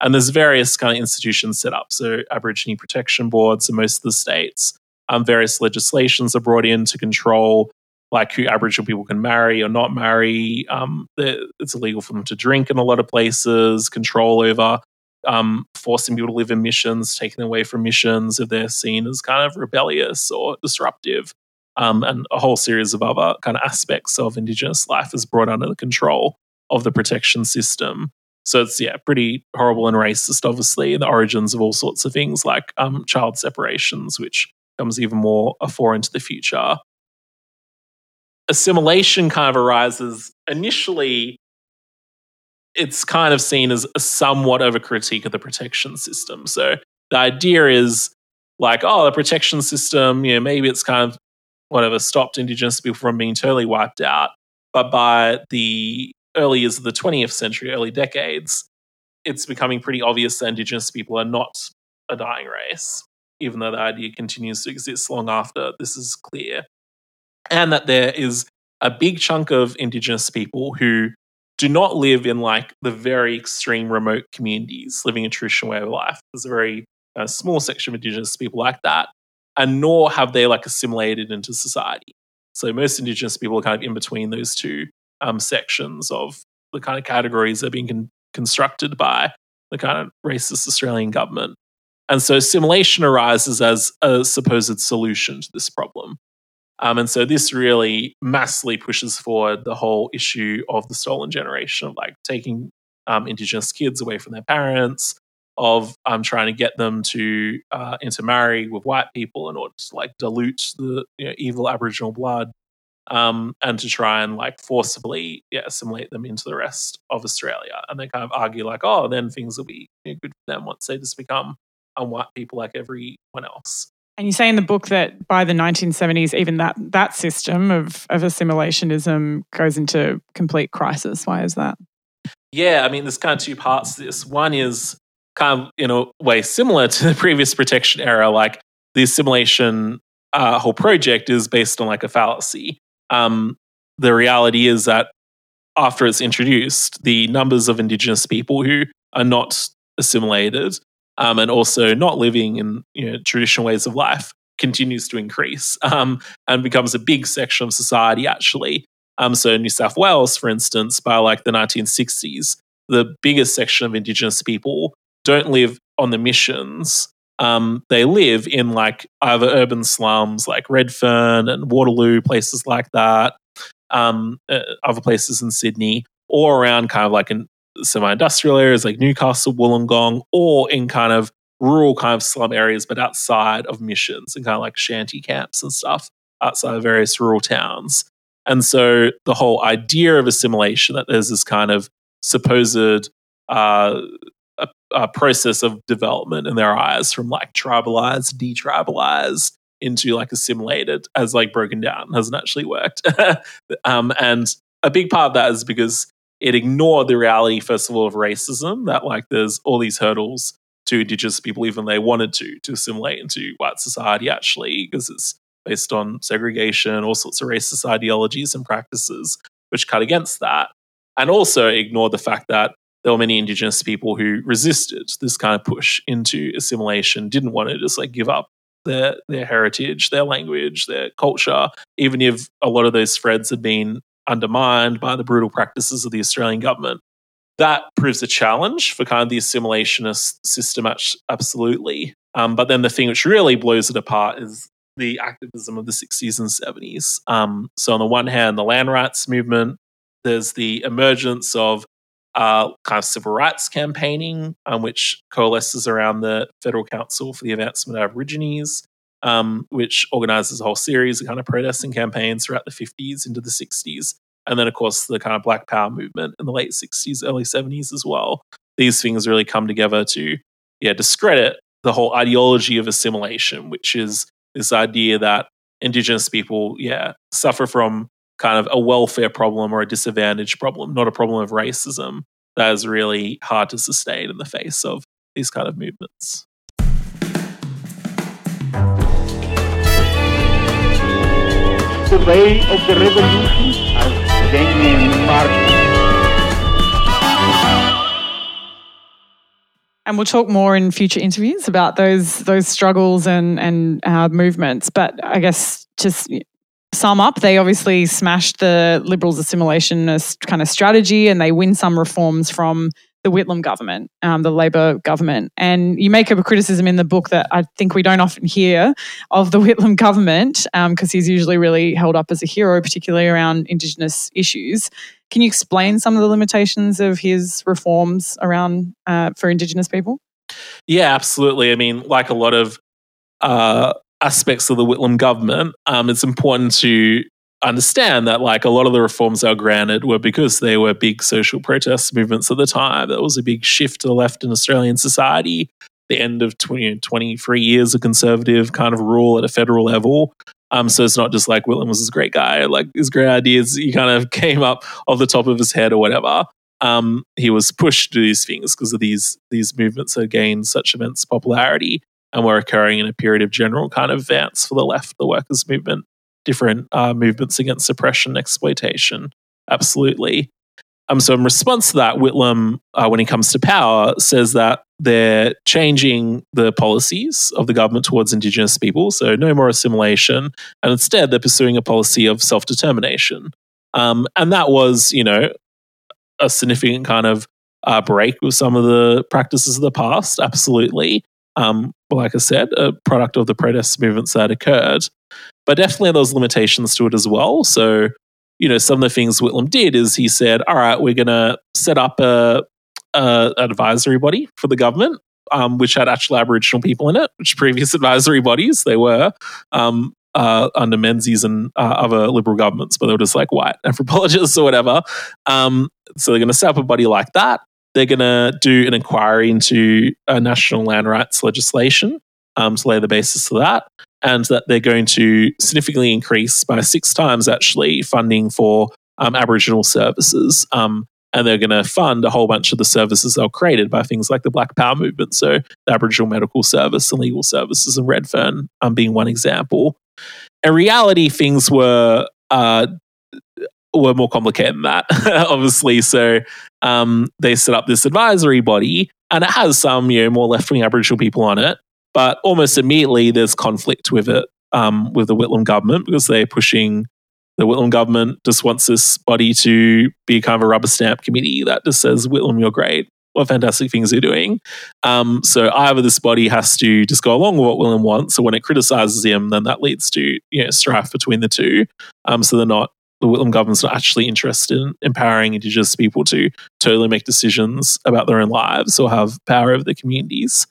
And there's various kind of institutions set up. So Aborigine protection boards in most of the states. Um, various legislations are brought in to control like who Aboriginal people can marry or not marry. Um, it's illegal for them to drink in a lot of places. Control over um, forcing people to live in missions, taking them away from missions if they're seen as kind of rebellious or disruptive um, and a whole series of other kind of aspects of Indigenous life is brought under the control of the protection system. So it's yeah, pretty horrible and racist. Obviously, the origins of all sorts of things like um, child separations, which comes even more far into the future. Assimilation kind of arises initially it's kind of seen as a somewhat of a critique of the protection system. So the idea is like, oh, the protection system, you know, maybe it's kind of whatever stopped Indigenous people from being totally wiped out. But by the early years of the 20th century, early decades, it's becoming pretty obvious that Indigenous people are not a dying race, even though the idea continues to exist long after this is clear. And that there is a big chunk of Indigenous people who do not live in like the very extreme remote communities living a traditional way of life. There's a very uh, small section of Indigenous people like that, and nor have they like assimilated into society. So most Indigenous people are kind of in between those two um, sections of the kind of categories that are being con- constructed by the kind of racist Australian government. And so assimilation arises as a supposed solution to this problem. Um, and so this really massively pushes forward the whole issue of the stolen generation of like taking um, Indigenous kids away from their parents, of um, trying to get them to uh, intermarry with white people in order to like dilute the you know, evil Aboriginal blood, um, and to try and like forcibly yeah, assimilate them into the rest of Australia. And they kind of argue like, oh, then things will be you know, good for them once they just become um, white people like everyone else. And you say in the book that by the 1970s, even that that system of, of assimilationism goes into complete crisis. Why is that? Yeah, I mean, there's kind of two parts to this. One is kind of in a way similar to the previous protection era, like the assimilation uh, whole project is based on like a fallacy. Um, the reality is that after it's introduced, the numbers of Indigenous people who are not assimilated um, and also not living in you know, traditional ways of life continues to increase um, and becomes a big section of society actually. Um, so New South Wales, for instance, by like the 1960s, the biggest section of Indigenous people don't live on the missions. Um, they live in like either urban slums like Redfern and Waterloo, places like that, um, uh, other places in Sydney, or around kind of like in semi-industrial areas like Newcastle, Wollongong, or in kind of rural kind of slum areas, but outside of missions and kind of like shanty camps and stuff outside of various rural towns. And so the whole idea of assimilation that there's this kind of supposed uh, a process of development in their eyes from like tribalized, detribalized into like assimilated as like broken down hasn't actually worked. <laughs> um, and a big part of that is because it ignored the reality, first of all, of racism, that like there's all these hurdles to indigenous people, even they wanted to, to assimilate into white society actually, because it's based on segregation, all sorts of racist ideologies and practices which cut against that. And also ignored the fact that there were many indigenous people who resisted this kind of push into assimilation, didn't want to just like give up their their heritage, their language, their culture, even if a lot of those threads had been undermined by the brutal practices of the Australian government. That proves a challenge for kind of the assimilationist system, absolutely. Um, but then the thing which really blows it apart is the activism of the 60s and 70s. Um, so, on the one hand, the land rights movement, there's the emergence of uh, kind of civil rights campaigning, um, which coalesces around the Federal Council for the Advancement of Aborigines, um, which organizes a whole series of kind of protesting campaigns throughout the 50s into the 60s. And then, of course, the kind of Black Power movement in the late 60s, early 70s as well. These things really come together to, yeah, discredit the whole ideology of assimilation, which is this idea that Indigenous people, yeah, suffer from kind of a welfare problem or a disadvantage problem, not a problem of racism. That is really hard to sustain in the face of these kind of movements. The way of the revolution as Damien Martin. And we'll talk more in future interviews about those those struggles and and uh, movements. But I guess just sum up, they obviously smashed the Liberals' assimilationist kind of strategy and they win some reforms from the Whitlam government, um, the Labor government. And you make a criticism in the book that I think we don't often hear of the <laughs> Whitlam government because um, he's usually really held up as a hero, particularly around Indigenous issues. Can you explain some of the limitations of his reforms around uh, for Indigenous people? Yeah, absolutely. I mean, like a lot of uh, aspects of the Whitlam government, um, it's important to understand that like a lot of the reforms they were granted were because they were big social protest movements at the time. There was a big shift to the left in Australian society. The end of 20, 23 years of conservative kind of rule at a federal level. Um, so it's not just like Whitlam was this great guy, like his great ideas, he kind of <laughs> came up off the top of his head or whatever. Um, he was pushed to these things because of these these movements that gained such immense popularity and were occurring in a period of general kind of advance for the left, the workers' movement, different uh, movements against suppression, exploitation. Absolutely. Um, so, in response to that, Whitlam, uh, when he comes to power, says that they're changing the policies of the government towards Indigenous people. So, no more assimilation. And instead, they're pursuing a policy of self determination. Um, and that was, you know, a significant kind of uh, break with some of the practices of the past. Absolutely. Um, like I said, a product of the protest movements that occurred. But definitely those limitations to it as well. So, you know, some of the things Whitlam did is he said, all right, we're going to set up a, a, advisory body for the government, um, which had actual Aboriginal people in it, which previous <laughs> advisory bodies they were. Um, uh, under Menzies and uh, other liberal governments, but they were just like white <laughs> anthropologists or whatever. Um, so they're going to set up a body like that. They're going to do an inquiry into uh, national land rights legislation um, to lay the basis for that and that they're going to significantly increase by six times actually funding for um, Aboriginal services. Um, and they're going to fund a whole bunch of the services that were created by things like the Black Power movement. So, the Aboriginal Medical Service and legal services and Redfern um, being one example. In reality, things were uh, were more complicated than that, <laughs> obviously. So, um, they set up this advisory body, and it has some you know more left wing Aboriginal people on it. But almost immediately, there's conflict with it, um, with the Whitlam government, because they're pushing the Whitlam government just wants this body to be kind of a rubber stamp committee that just says, Whitlam, you're great. What fantastic things you're doing. Um, so either this body has to just go along with what Whitlam wants. So when it criticizes him, then that leads to you know strife between the two. Um, so they're not the Whitlam government's not actually interested in empowering Indigenous people to totally make decisions about their own lives or have power over the communities.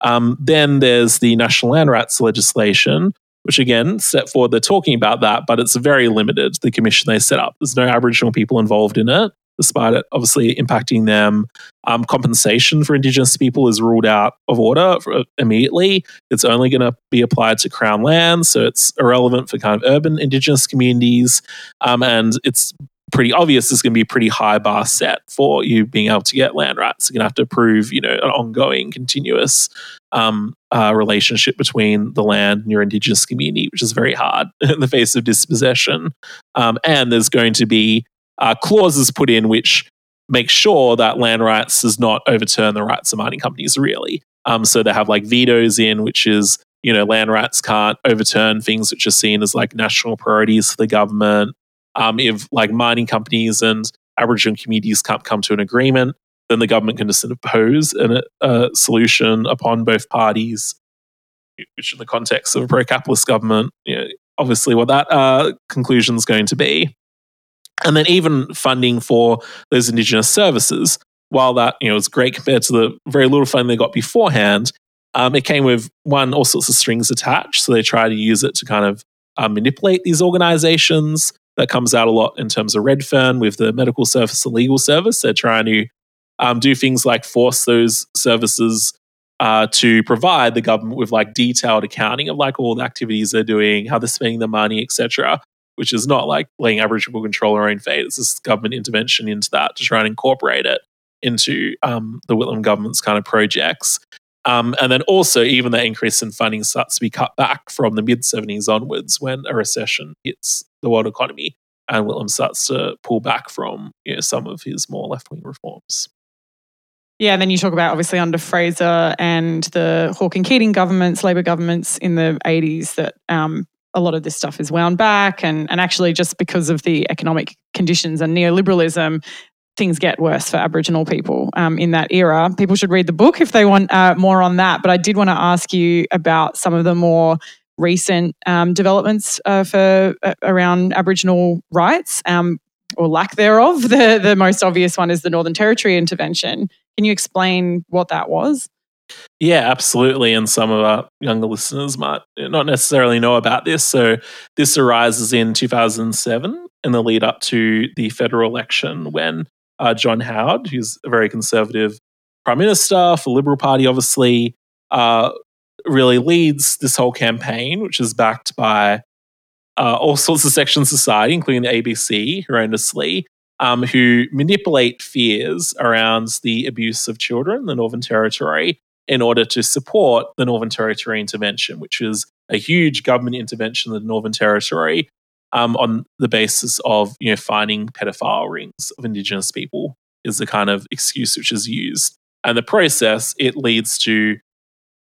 Um, then there's the national land rights legislation, which again set forward they're talking about that, but it's very limited. The commission they set up, there's no Aboriginal people involved in it, despite it obviously impacting them. Um, compensation for Indigenous people is ruled out of order for, immediately. It's only going to be applied to Crown lands, so it's irrelevant for kind of urban Indigenous communities, um, and it's pretty obvious there's going to be a pretty high bar set for you being able to get land rights. You're going to have to prove, you know, an ongoing, continuous um, uh, relationship between the land and your indigenous community, which is very hard <laughs> in the face of dispossession. Um, and there's going to be uh, clauses put in which make sure that land rights does not overturn the rights of mining companies, really. Um, so they have like vetoes in, which is you know, land rights can't overturn things which are seen as like national priorities for the government um, if like mining companies and Aboriginal communities can't come to an agreement, then the government can just impose an, a solution upon both parties, which in the context of a pro-capitalist government, you know, obviously what that uh, conclusion is going to be. And then even funding for those Indigenous services, while that you know was great compared to the very little funding they got beforehand, um, it came with one all sorts of strings attached. So they try to use it to kind of uh, manipulate these organizations that comes out a lot in terms of Redfern with the medical service and legal service. They're trying to um, do things like force those services uh, to provide the government with like detailed accounting of like all the activities they're doing, how they're spending the money, etc. Which is not like letting Aboriginal control our own fate. It's this government intervention into that to try and incorporate it into um, the Whitlam government's kind of projects. Um, and then also, even the increase in funding starts to be cut back from the mid 70s onwards when a recession hits the world economy and Whitlam starts to pull back from you know, some of his more left wing reforms. Yeah, and then you talk about obviously under Fraser and the Hawke and Keating governments, Labor governments in the 80s, that um, a lot of this stuff is wound back. And, and actually, just because of the economic conditions and neoliberalism, things get worse for Aboriginal people um, in that era. People should read the book if they want uh, more on that. But I did want to ask you about some of the more recent um, developments uh, for uh, around Aboriginal rights um, or lack thereof. <laughs> The the most obvious one is the Northern Territory intervention. Can you explain what that was? Yeah, absolutely. And some of our younger listeners might not necessarily know about this. So, this arises in 2007 in the lead up to the federal election when uh, John Howard, who's a very conservative prime minister for Liberal Party, obviously, uh, really leads this whole campaign, which is backed by uh, all sorts of sections of society, including the ABC, horrendously, um, who manipulate fears around the abuse of children in the Northern Territory in order to support the Northern Territory intervention, which is a huge government intervention in the Northern Territory um, on the basis of you know finding pedophile rings of Indigenous people is the kind of excuse which is used. And the process it leads to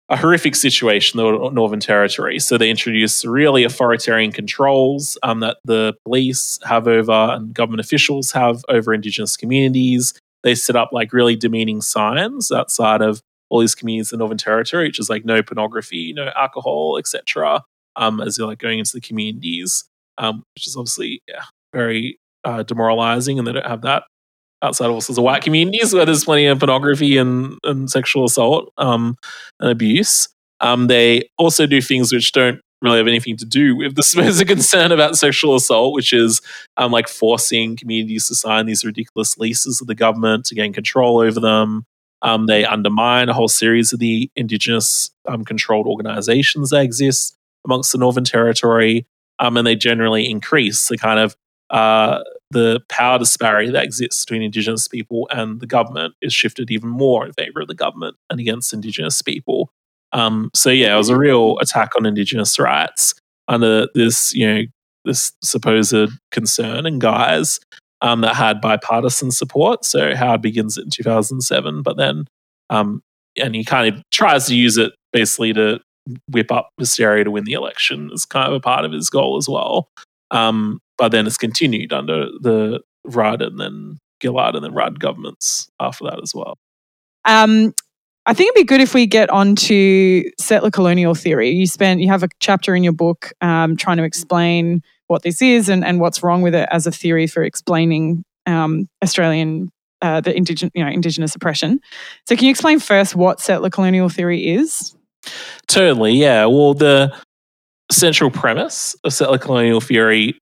a horrific situation in the Northern Territory. So they introduce really authoritarian controls um, that the police have over and government officials have over Indigenous communities. They set up like really demeaning signs outside of all these communities in the Northern Territory, which is like no pornography, no alcohol, etc. Um, as they're like going into the communities, um, which is obviously yeah, very uh, demoralizing, and they don't have that outside of all of white communities where there's plenty of pornography and, and sexual assault um, and abuse. Um, they also do things which don't really have anything to do with this the <laughs> supposed concern about sexual assault, which is um, like forcing communities to sign these ridiculous leases of the government to gain control over them. Um, they undermine a whole series of the indigenous um, controlled organizations that exist amongst the Northern Territory, um, and they generally increase the kind of uh, the power disparity that exists between Indigenous people and the government is shifted even more in favor of the government and against Indigenous people. Um, so yeah, it was a real attack on Indigenous rights under this, you know, this supposed concern and guise um, that had bipartisan support. So Howard begins it in 2007, but then, um, and he kind of tries to use it basically to whip up hysteria to win the election as kind of a part of his goal as well. Um, but then it's continued under the Rudd and then Gillard and then Rudd governments after that as well. Um, I think it'd be good if we get on to settler colonial theory. You spent you have a chapter in your book um, trying to explain what this is and, and what's wrong with it as a theory for explaining um, Australian uh, the indigenous you know indigenous oppression. So can you explain first what settler colonial theory is? Totally, yeah. Well, the central premise of settler colonial theory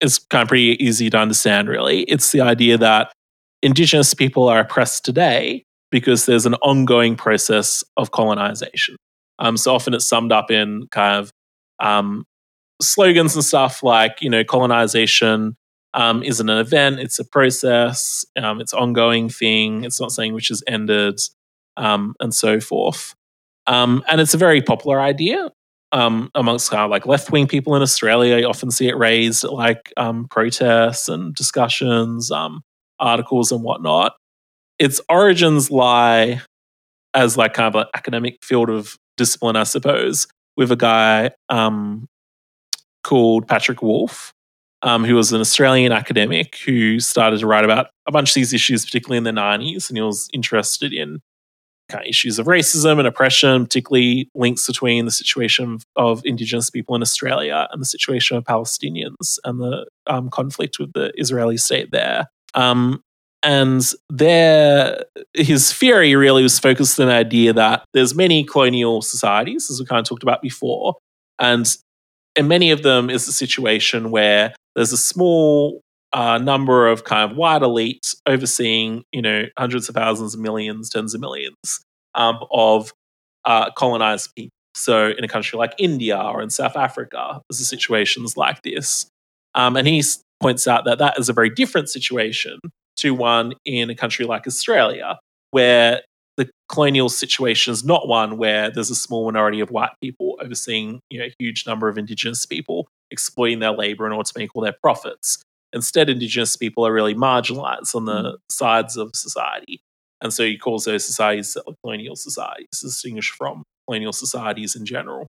is kind of pretty easy to understand, really. It's the idea that Indigenous people are oppressed today because there's an ongoing process of colonization. Um, so often it's summed up in kind of um, slogans and stuff like, you know, colonization um, isn't an event, it's a process, um, it's ongoing thing, it's not something which has ended, um, and so forth. Um, and it's a very popular idea um, amongst kind of like left wing people in Australia. You often see it raised at like um, protests and discussions, articles and whatnot. Its origins lie as like kind of an academic field of discipline, I suppose, with a guy um, called Patrick Wolfe, um, who was an Australian academic who started to write about a bunch of these issues, particularly in the 90s, and he was interested in kind of issues of racism and oppression, particularly links between the situation of Indigenous people in Australia and the situation of Palestinians and the um, conflict with the Israeli state there. Um, and there, his theory really was focused on the idea that there's many colonial societies, as we kind of talked about before, and in many of them is a situation where there's a small uh, number of kind of white elites overseeing, you know, hundreds of thousands, millions, tens of millions um, of uh, colonized people. So in a country like India or in South Africa, there's situations like this. Um, and he points out that that is a very different situation to one in a country like Australia, where the colonial situation is not one where there's a small minority of white people overseeing you know, a huge number of indigenous people exploiting their labor in order to make all their profits. Instead, Indigenous people are really marginalized on the mm. sides of society. And so he calls those societies colonial societies, distinguished from colonial societies in general.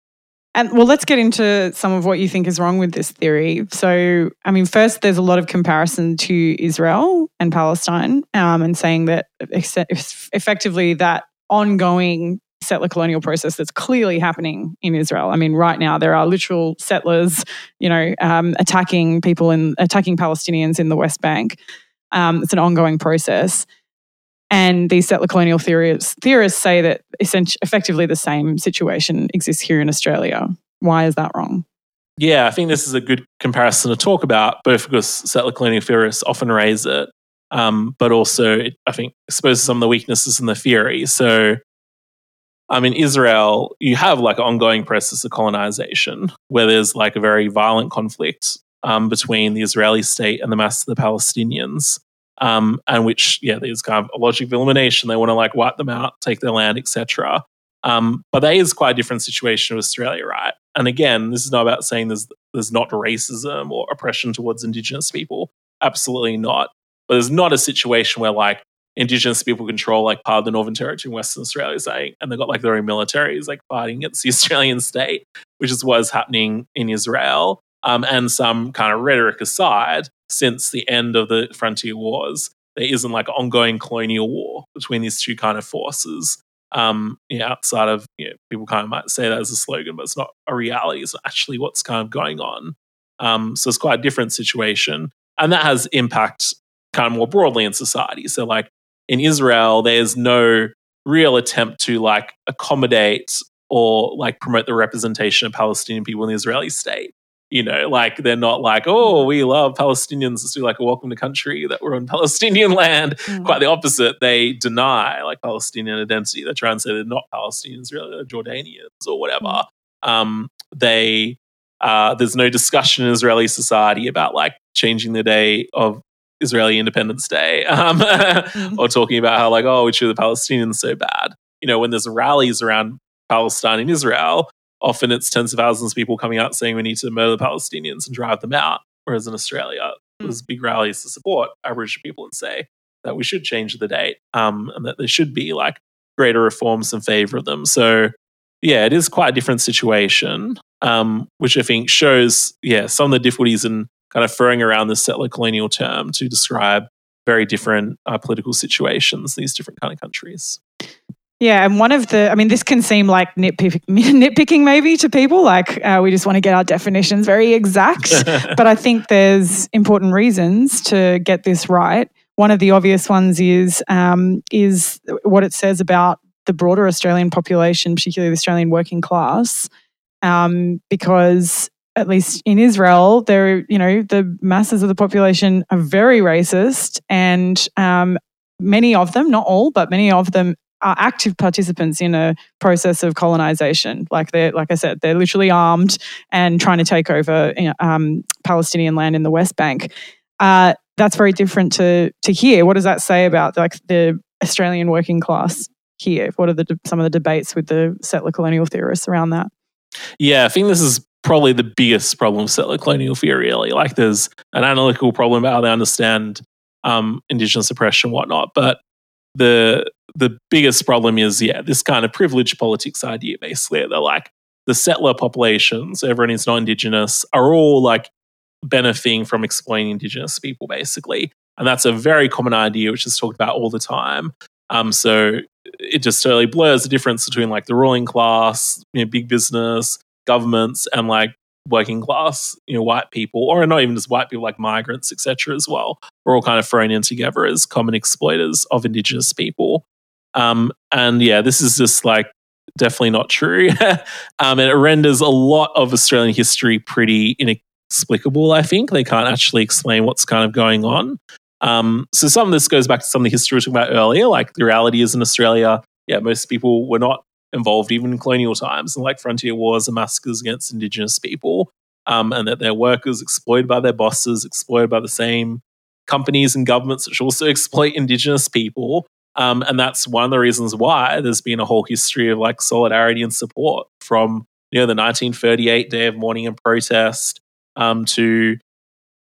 And well, let's get into some of what you think is wrong with this theory. So, I mean, first, there's a lot of comparison to Israel and Palestine, um, and saying that effectively that ongoing settler colonial process that's clearly happening in Israel. I mean, right now there are literal settlers, you know, um, attacking people and attacking Palestinians in the West Bank. Um, it's an ongoing process. And these settler colonial theorists, theorists say that essentially, effectively the same situation exists here in Australia. Why is that wrong? Yeah, I think this is a good comparison to talk about, both because settler colonial theorists often raise it, um, but also I think exposes some of the weaknesses in the theory. So, I mean, Israel, you have like an ongoing process of colonization where there's like a very violent conflict um, between the Israeli state and the mass of the Palestinians um, and which yeah, there's kind of a logic of elimination. They want to like wipe them out, take their land, etc. Um, but that is quite a different situation in Australia, right? And again, this is not about saying there's there's not racism or oppression towards Indigenous people. Absolutely not. But there's not a situation where like Indigenous people control like part of the Northern Territory in Western Australia, saying, and they've got like their own militaries like fighting against the <laughs> Australian state, which is what is happening in Israel. Um, and some kind of rhetoric aside, since the end of the frontier wars, there isn't like ongoing colonial war between these two kind of forces. Um, you know, outside of you know, people kind of might say that as a slogan, but it's not a reality. It's not actually what's kind of going on. Um, so it's quite a different situation, and that has impact kind of more broadly in society. So like in Israel, there's no real attempt to like accommodate or like promote the representation of Palestinian people in the Israeli state you know, like they're not like, oh, we love Palestinians. Let's do like a welcome to country that we're on <laughs> Palestinian land. Mm. Quite the opposite. They deny like Palestinian identity. They try and say they're not Palestinians, really, they're Jordanians or whatever. Mm. Um, they uh, there's no discussion in Israeli society about like changing the day of Israeli Independence Day <laughs> um, mm. or talking about how like, oh, we treat the Palestinians so bad. You know, when there's rallies around Palestine and Israel, often it's tens of thousands of people coming out saying we need to murder the Palestinians and drive them out. Whereas in Australia, mm. there's big rallies to support Aboriginal people and say that we should change the date um, and that there should be like greater reforms in favor of them. So, yeah, it is quite a different situation, um, which I think shows, yeah, some of the difficulties in kind of throwing around this settler colonial term to describe very different uh, political situations, these different kind of countries. Yeah, and one of the, I mean, this can seem like nitpick, <laughs> nitpicking maybe to people, like uh, we just want to get our definitions very exact. <laughs> but I think there's important reasons to get this right. One of the obvious ones is um, is what it says about the broader Australian population, particularly the Australian working class, um, because at least in Israel, there, you know, the masses of the population are very racist, and um, many of them, not all, but many of them are active participants in a process of colonization. Like they're, like I said, they're literally armed and trying to take over um, Palestinian land in the West Bank. Uh, that's very different to to here. What does that say about like the Australian working class here? What are the some of the debates with the settler colonial theorists around that? Yeah, I think this is probably the biggest problem with settler colonial theory. Really, like there's an analytical problem about how they understand um, indigenous oppression and whatnot, but the the biggest problem is, yeah, this kind of privileged politics idea, basically. They're like the settler populations, everyone is not indigenous, are all like benefiting from exploiting indigenous people, basically. And that's a very common idea, which is talked about all the time. Um, so it just totally blurs the difference between like the ruling class, you know, big business, governments, and like working class, you know, white people, or not even just white people, like migrants, etc. As well, we're all kind of thrown in together as common exploiters of indigenous people. Um, and yeah, this is just like definitely not true. <laughs> um, and it renders a lot of Australian history pretty inexplicable, I think. They can't actually explain what's kind of going on. Um, so some of this goes back to some of the history we were talking about earlier. Like the reality is in Australia, yeah, most people were not involved even in colonial times and like frontier wars and massacres against indigenous people. Um, and that their workers exploited by their bosses, exploited by the same companies and governments which also <laughs> exploit indigenous people. Um, and that's one of the reasons why there's been a whole history of like solidarity and support from you know the 1938 day of mourning and protest um, to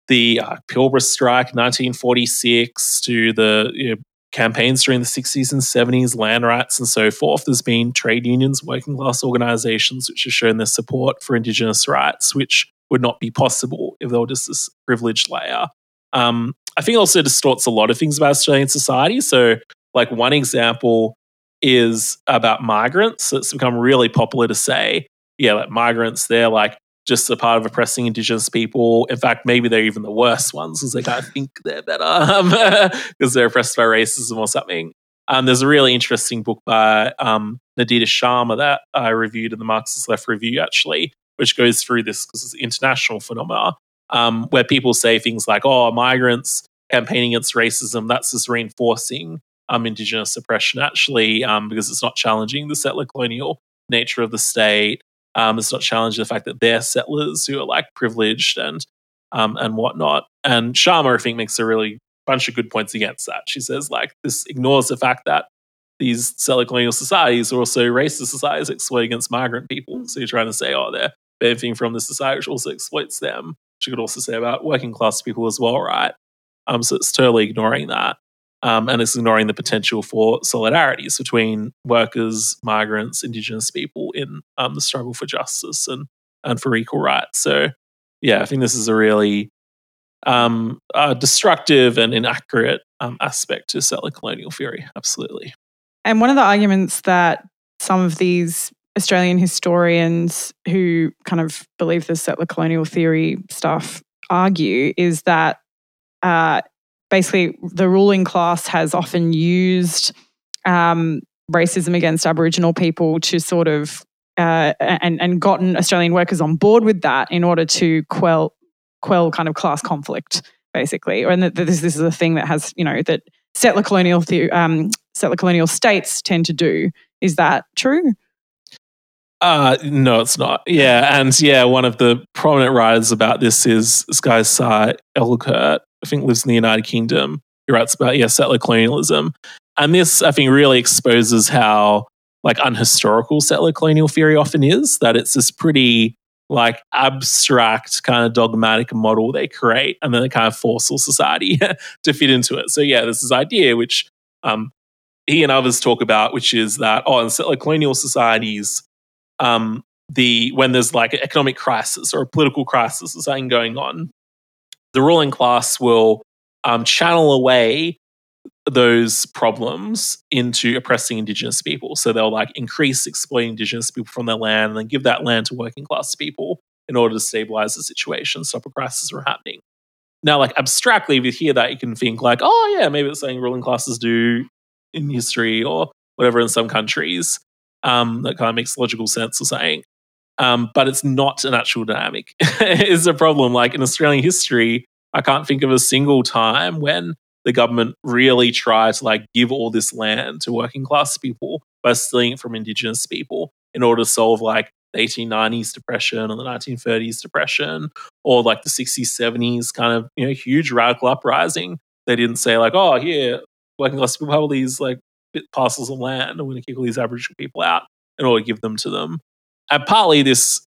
the uh, Pilbara strike 1946 to the you know, campaigns during the 60s and 70s, land rights and so forth. There's been trade unions, working class organizations which have shown their support for Indigenous rights, which would not be possible if they were just this privileged layer. Um, I think it also distorts a lot of things about Australian society. So like one example is about migrants. It's become really popular to say, yeah, like migrants, they're like just a part of oppressing Indigenous people. In fact, maybe they're even the worst ones because they kind of <laughs> think they're better <laughs> because they're oppressed by racism or something. Um, there's a really interesting book by um, Nandita Sharma that I reviewed in the Marxist Left Review, actually, which goes through this because it's an international phenomena um, where people say things like, oh, migrants campaigning against racism, that's just reinforcing um, Indigenous oppression, actually, um, because it's not challenging the settler colonial nature of the state. Um, it's not challenging the fact that they're settlers who are like privileged and um, and whatnot. And Sharma, I think, makes a really bunch of good points against that. She says, like, this ignores the fact that these settler colonial societies are also racist societies exploit against migrant people. So you're trying to say, oh, they're benefiting from the society which also exploits them. She could also say about working class people as well, right? Um, so it's totally ignoring that. Um, and it's ignoring the potential for solidarities between workers, migrants, indigenous people in um, the struggle for justice and, and for equal rights. So, yeah, I think this is a really um, uh, destructive and inaccurate um, aspect to settler colonial theory. Absolutely. And one of the arguments that some of these Australian historians who kind of believe the settler colonial theory stuff argue is that uh, basically the ruling class has often used um, racism against Aboriginal people to sort of uh, and and gotten Australian workers on board with that in order to quell quell kind of class conflict, basically, and that this this is a thing that has you know that settler colonial the, um, settler colonial states tend to do. Is that true? Uh, no, it's not. Yeah, and yeah, one of the prominent writers about this is this guy Sai Englert, I think lives in the United Kingdom. He writes about yeah settler colonialism, and this I think really exposes how like unhistorical settler colonial theory often is. That it's this pretty like abstract kind of dogmatic model they create and then they kind of force all society <laughs> to fit into it. So yeah, there's this idea which um, he and others talk about, which is that oh, in settler colonial societies, um, the when there's like an economic crisis or a political crisis or something going on, the ruling class will um, channel away those problems into oppressing indigenous people. So they'll like increase exploiting indigenous people from their land and then give that land to working class people in order to stabilize the situation, stop a crisis from happening. Now, like abstractly, if you hear that, you can think like, oh yeah, maybe it's something ruling classes do in history or whatever in some countries. Um, that kind of makes logical sense or something. Um, but it's not an actual dynamic. <laughs> it's a problem. Like in Australian history, I can't think of a single time when the government really tried to like give all this land to working class people by stealing it from indigenous people in order to solve like the 1890s depression or the 1930s depression or like the 60s 70s kind of you know huge radical uprising they didn't say like oh here working class people have all these like parcels of land and we're going to kick all these aboriginal people out in order to give them to them and partly this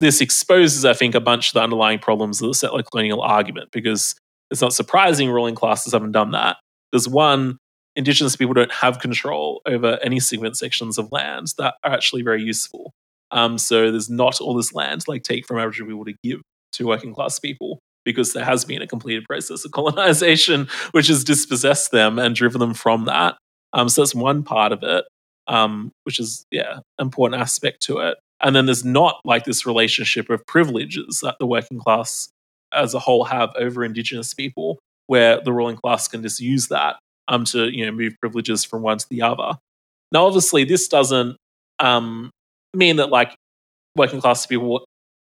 this exposes i think a bunch of the underlying problems of the settler colonial argument because it's not surprising ruling classes haven't done that. There's one, Indigenous people don't have control over any significant sections of land that are actually very useful. Um, so there's not all this land like take from Aboriginal people to give to working class people because there has been a completed process of <laughs> colonization which has dispossessed them and driven them from that. Um, so that's one part of it, um, which is yeah, important aspect to it. And then there's not like this relationship of privileges that the working class as a whole have over Indigenous people, where the ruling class can just use that um, to you know move privileges from one to the other. Now, obviously, this doesn't um, mean that like working class people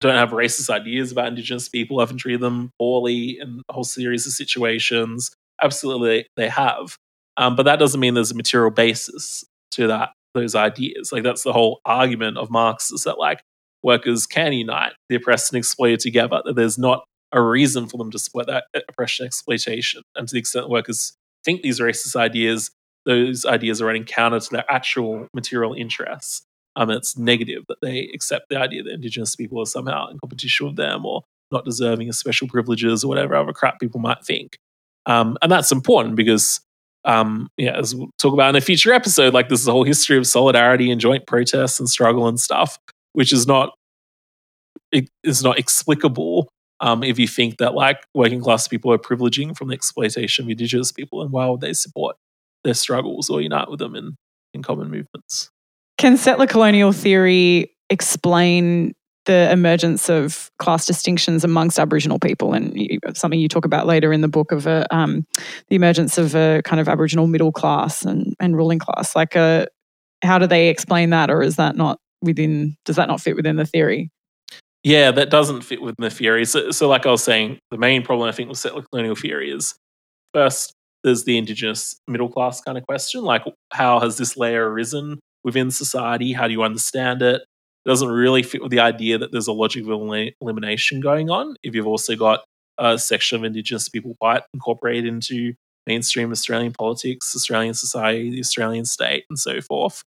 don't have racist ideas about Indigenous people, often treat them poorly in a whole series of situations. Absolutely, they have, um, but that doesn't mean there's a material basis to that those ideas. Like that's the whole argument of Marx is that like workers can unite, the oppressed and exploited together. That there's not a reason for them to support that oppression exploitation. And to the extent workers think these racist ideas, those ideas are running counter to their actual material interests. Um, it's negative that they accept the idea that Indigenous people are somehow in competition with them or not deserving of special privileges or whatever other crap people might think. Um, and that's important because, um, yeah, as we'll talk about in a future episode, like this is a whole history of solidarity and joint protests and struggle and stuff, which is not it is not explicable um, if you think that like working class people are privileging from the exploitation of indigenous people, and why would they support their struggles or unite with them in, in common movements? Can settler colonial theory explain the emergence of class distinctions amongst Aboriginal people, and you, something you talk about later in the book of a, um, the emergence of a kind of Aboriginal middle class and, and ruling class. Like, a, uh, how do they explain that, or is that not within? Does that not fit within the theory? Yeah, that doesn't fit within the theory. So, so like I was saying, the main problem I think with settler colonial theory is first there's the indigenous middle class kind of question, like how has this layer arisen within society? How do you understand it? It doesn't really fit with the idea that there's a logic of elimination going on. If you've also got a section of Indigenous people quite incorporated into mainstream Australian politics, Australian society, the Australian state, and so forth,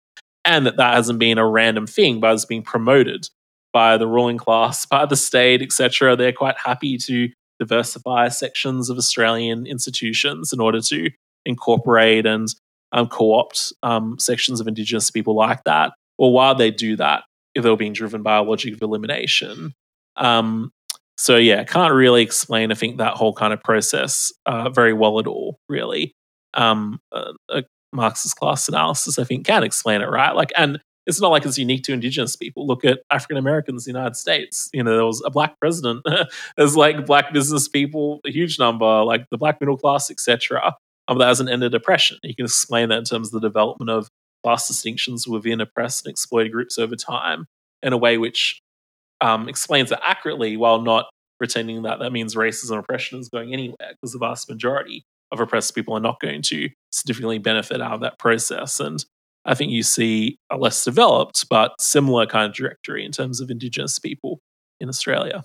and that that hasn't been a random thing, but has been promoted by the ruling class, <laughs> by the state, etc. They're quite happy to diversify sections of Australian institutions in order to incorporate and um, co-opt um, sections of Indigenous people like that. Or while they do that, if they were being driven by a logic of elimination. Um, so yeah, can't really explain. I think that whole kind of process uh, very well at all. Really, um, a, a Marxist class analysis, I think, can explain it, right? Like, and it's not like it's unique to indigenous people. Look at African Americans in the United States. You know, there was a black president. <laughs> There's like black business people, a huge number, like the black middle class, etc. Um, that hasn't ended oppression. You can explain that in terms of the development of class distinctions within oppressed and exploited groups over time in a way which um, explains it accurately while not pretending that that means racism and oppression is going anywhere because the vast majority of oppressed people are not going to significantly benefit out of that process. And I think you see a less developed but similar kind of trajectory in terms of Indigenous people in Australia.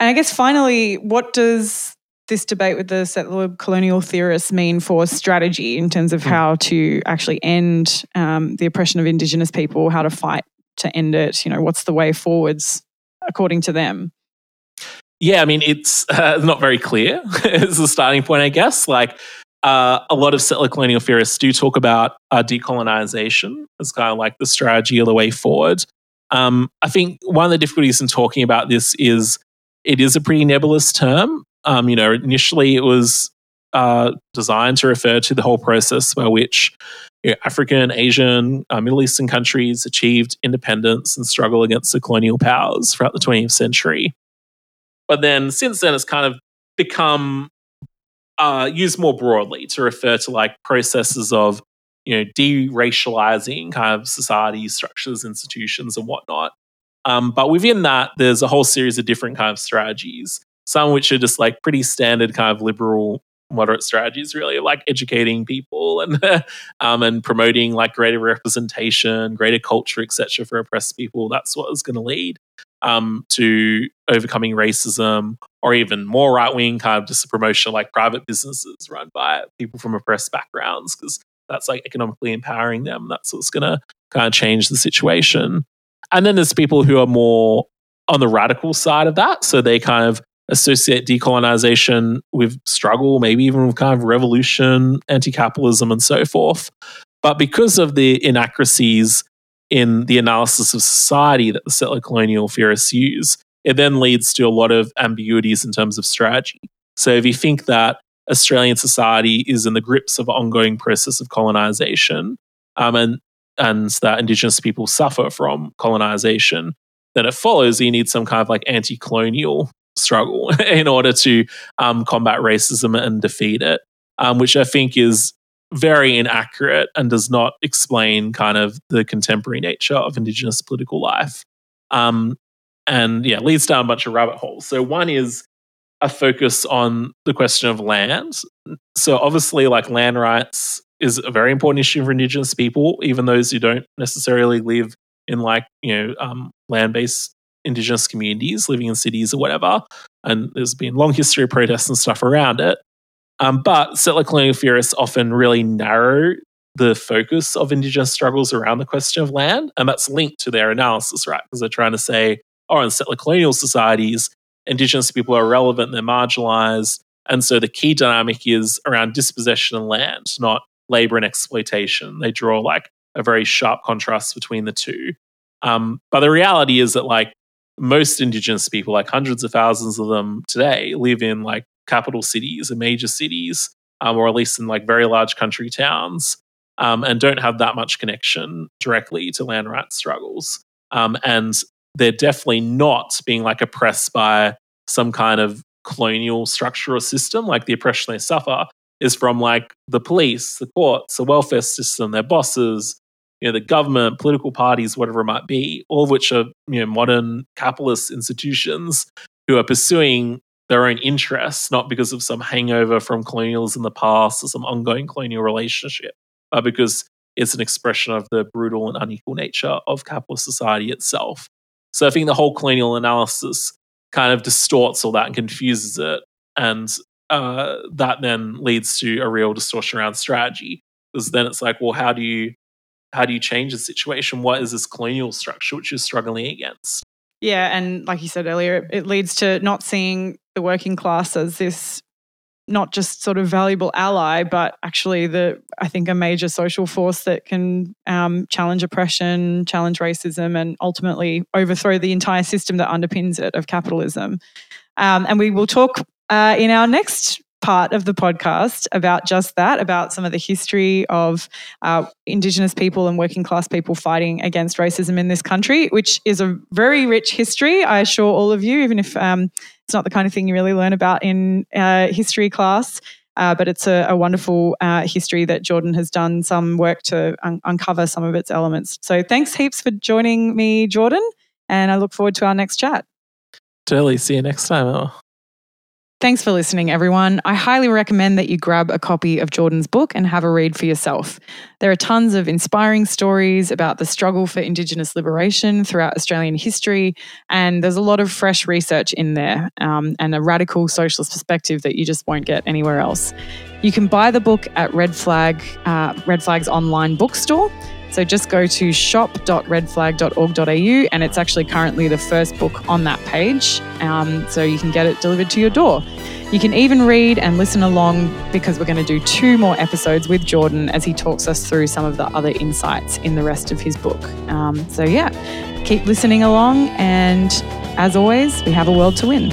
And I guess finally, what does this debate with the settler colonial theorists mean for strategy in terms of hmm. how to actually end um, the oppression of Indigenous people, how to fight to end it? You know, what's the way forwards according to them? Yeah, I mean, it's <laughs> uh, not very clear <laughs> as a starting point, I guess. Like, uh, a lot of settler colonial theorists do talk about uh, decolonization as kind of like the strategy or the way forward. Um, I think one of the difficulties in talking about this is it is a pretty nebulous term. Um, you know, initially it was uh, designed to refer to the whole process by which you know, African, Asian, uh, Middle Eastern countries achieved independence and struggle against the colonial powers throughout the 20th century. But then since then, it's kind of become uh, used more broadly to refer to like processes of you know deracializing kind of society structures, institutions, and whatnot. Um, but within that, there's a whole series of different kind of strategies. Some which are just like pretty standard kind of liberal moderate strategies really like educating people and <laughs> um, and promoting like greater representation greater culture etc for oppressed people. That's what is going to lead um, to overcoming racism or even more right wing kind of just a promotion like private businesses run by people from oppressed backgrounds because that's like economically empowering them. That's what's going to kind of change the situation. And then there's people who are more on the radical side of that. So they kind of associate decolonization with struggle, maybe even with kind of revolution, anti capitalism, and so forth. But because of the inaccuracies in the analysis of society that the settler colonial theorists use, it then leads to a lot of ambiguities in terms of strategy. So if you think that Australian society is in the grips of an ongoing process of colonization, um, and and that Indigenous people suffer from colonization, then it follows you need some kind of like anti-colonial struggle <laughs> in order to um, combat racism and defeat it, um, which I think is very inaccurate and does not explain kind of the contemporary nature of Indigenous political life. Um, and yeah, leads down a bunch of rabbit holes. So, one is a focus on the question of land. So, obviously, like land rights is a very important issue for Indigenous people, even those who don't necessarily live in like, you know, um, land based indigenous communities living in cities or whatever. And there's been long history of protests and stuff around it. Um, but settler colonial theorists often really narrow the focus of indigenous struggles around the question of land. And that's linked to their analysis, right? Because they're trying to say, oh, in settler colonial societies, indigenous people are relevant, they're marginalized. And so the key dynamic is around dispossession of land, not labor and exploitation. They draw like a very sharp contrast between the two. Um, but the reality is that like most indigenous people, like hundreds of thousands of them today, live in like capital cities and major cities, um, or at least in like very large country towns, um, and don't have that much connection directly to land rights struggles. Um, and they're definitely not being like oppressed by some kind of colonial structure or system. Like the oppression they suffer is from like the police, the courts, the welfare system, their bosses, you know, the government, political parties, whatever it might be, all of which are you know modern capitalist institutions who are pursuing their own interests, not because of some hangover from colonialism in the past or some ongoing colonial relationship, but because it's an expression of the brutal and unequal nature of capitalist society itself. So I think the whole colonial analysis kind of distorts all that and confuses it. And uh, that then leads to a real distortion around strategy. Because then it's like, well, how do you how do you change the situation? What is this colonial structure which you're struggling against? Yeah, and like you said earlier, it leads to not seeing the working class as this not just sort of valuable ally, but actually the I think a major social force that can um, challenge oppression, challenge racism, and ultimately overthrow the entire system that underpins it of capitalism. Um, and we will talk uh, in our next part of the podcast about just that, about some of the history of uh, Indigenous people and working class people fighting against racism in this country, which is a very rich history, I assure all of you, even if um, it's not the kind of thing you really learn about in uh, history class. Uh, but it's a, a wonderful uh, history that Jordan has done some work to un- uncover some of its elements. So thanks heaps for joining me, Jordan, and I look forward to our next chat. Totally. See you next time. Emma. Thanks for listening, everyone. I highly recommend that you grab a copy of Jordan's book and have a read for yourself. There are tons of inspiring stories about the struggle for Indigenous liberation throughout Australian history, and there's a lot of fresh research in there um, and a radical socialist perspective that you just won't get anywhere else. You can buy the book at Red Flag, uh, Red Flag's online bookstore. So just go to shop.redflag.org.au, and it's actually currently the first book on that page. Um, so you can get it delivered to your door. You can even read and listen along because we're going to do two more episodes with Jordan as he talks us through some of the other insights in the rest of his book. Um, so, yeah, keep listening along. And as always, we have a world to win.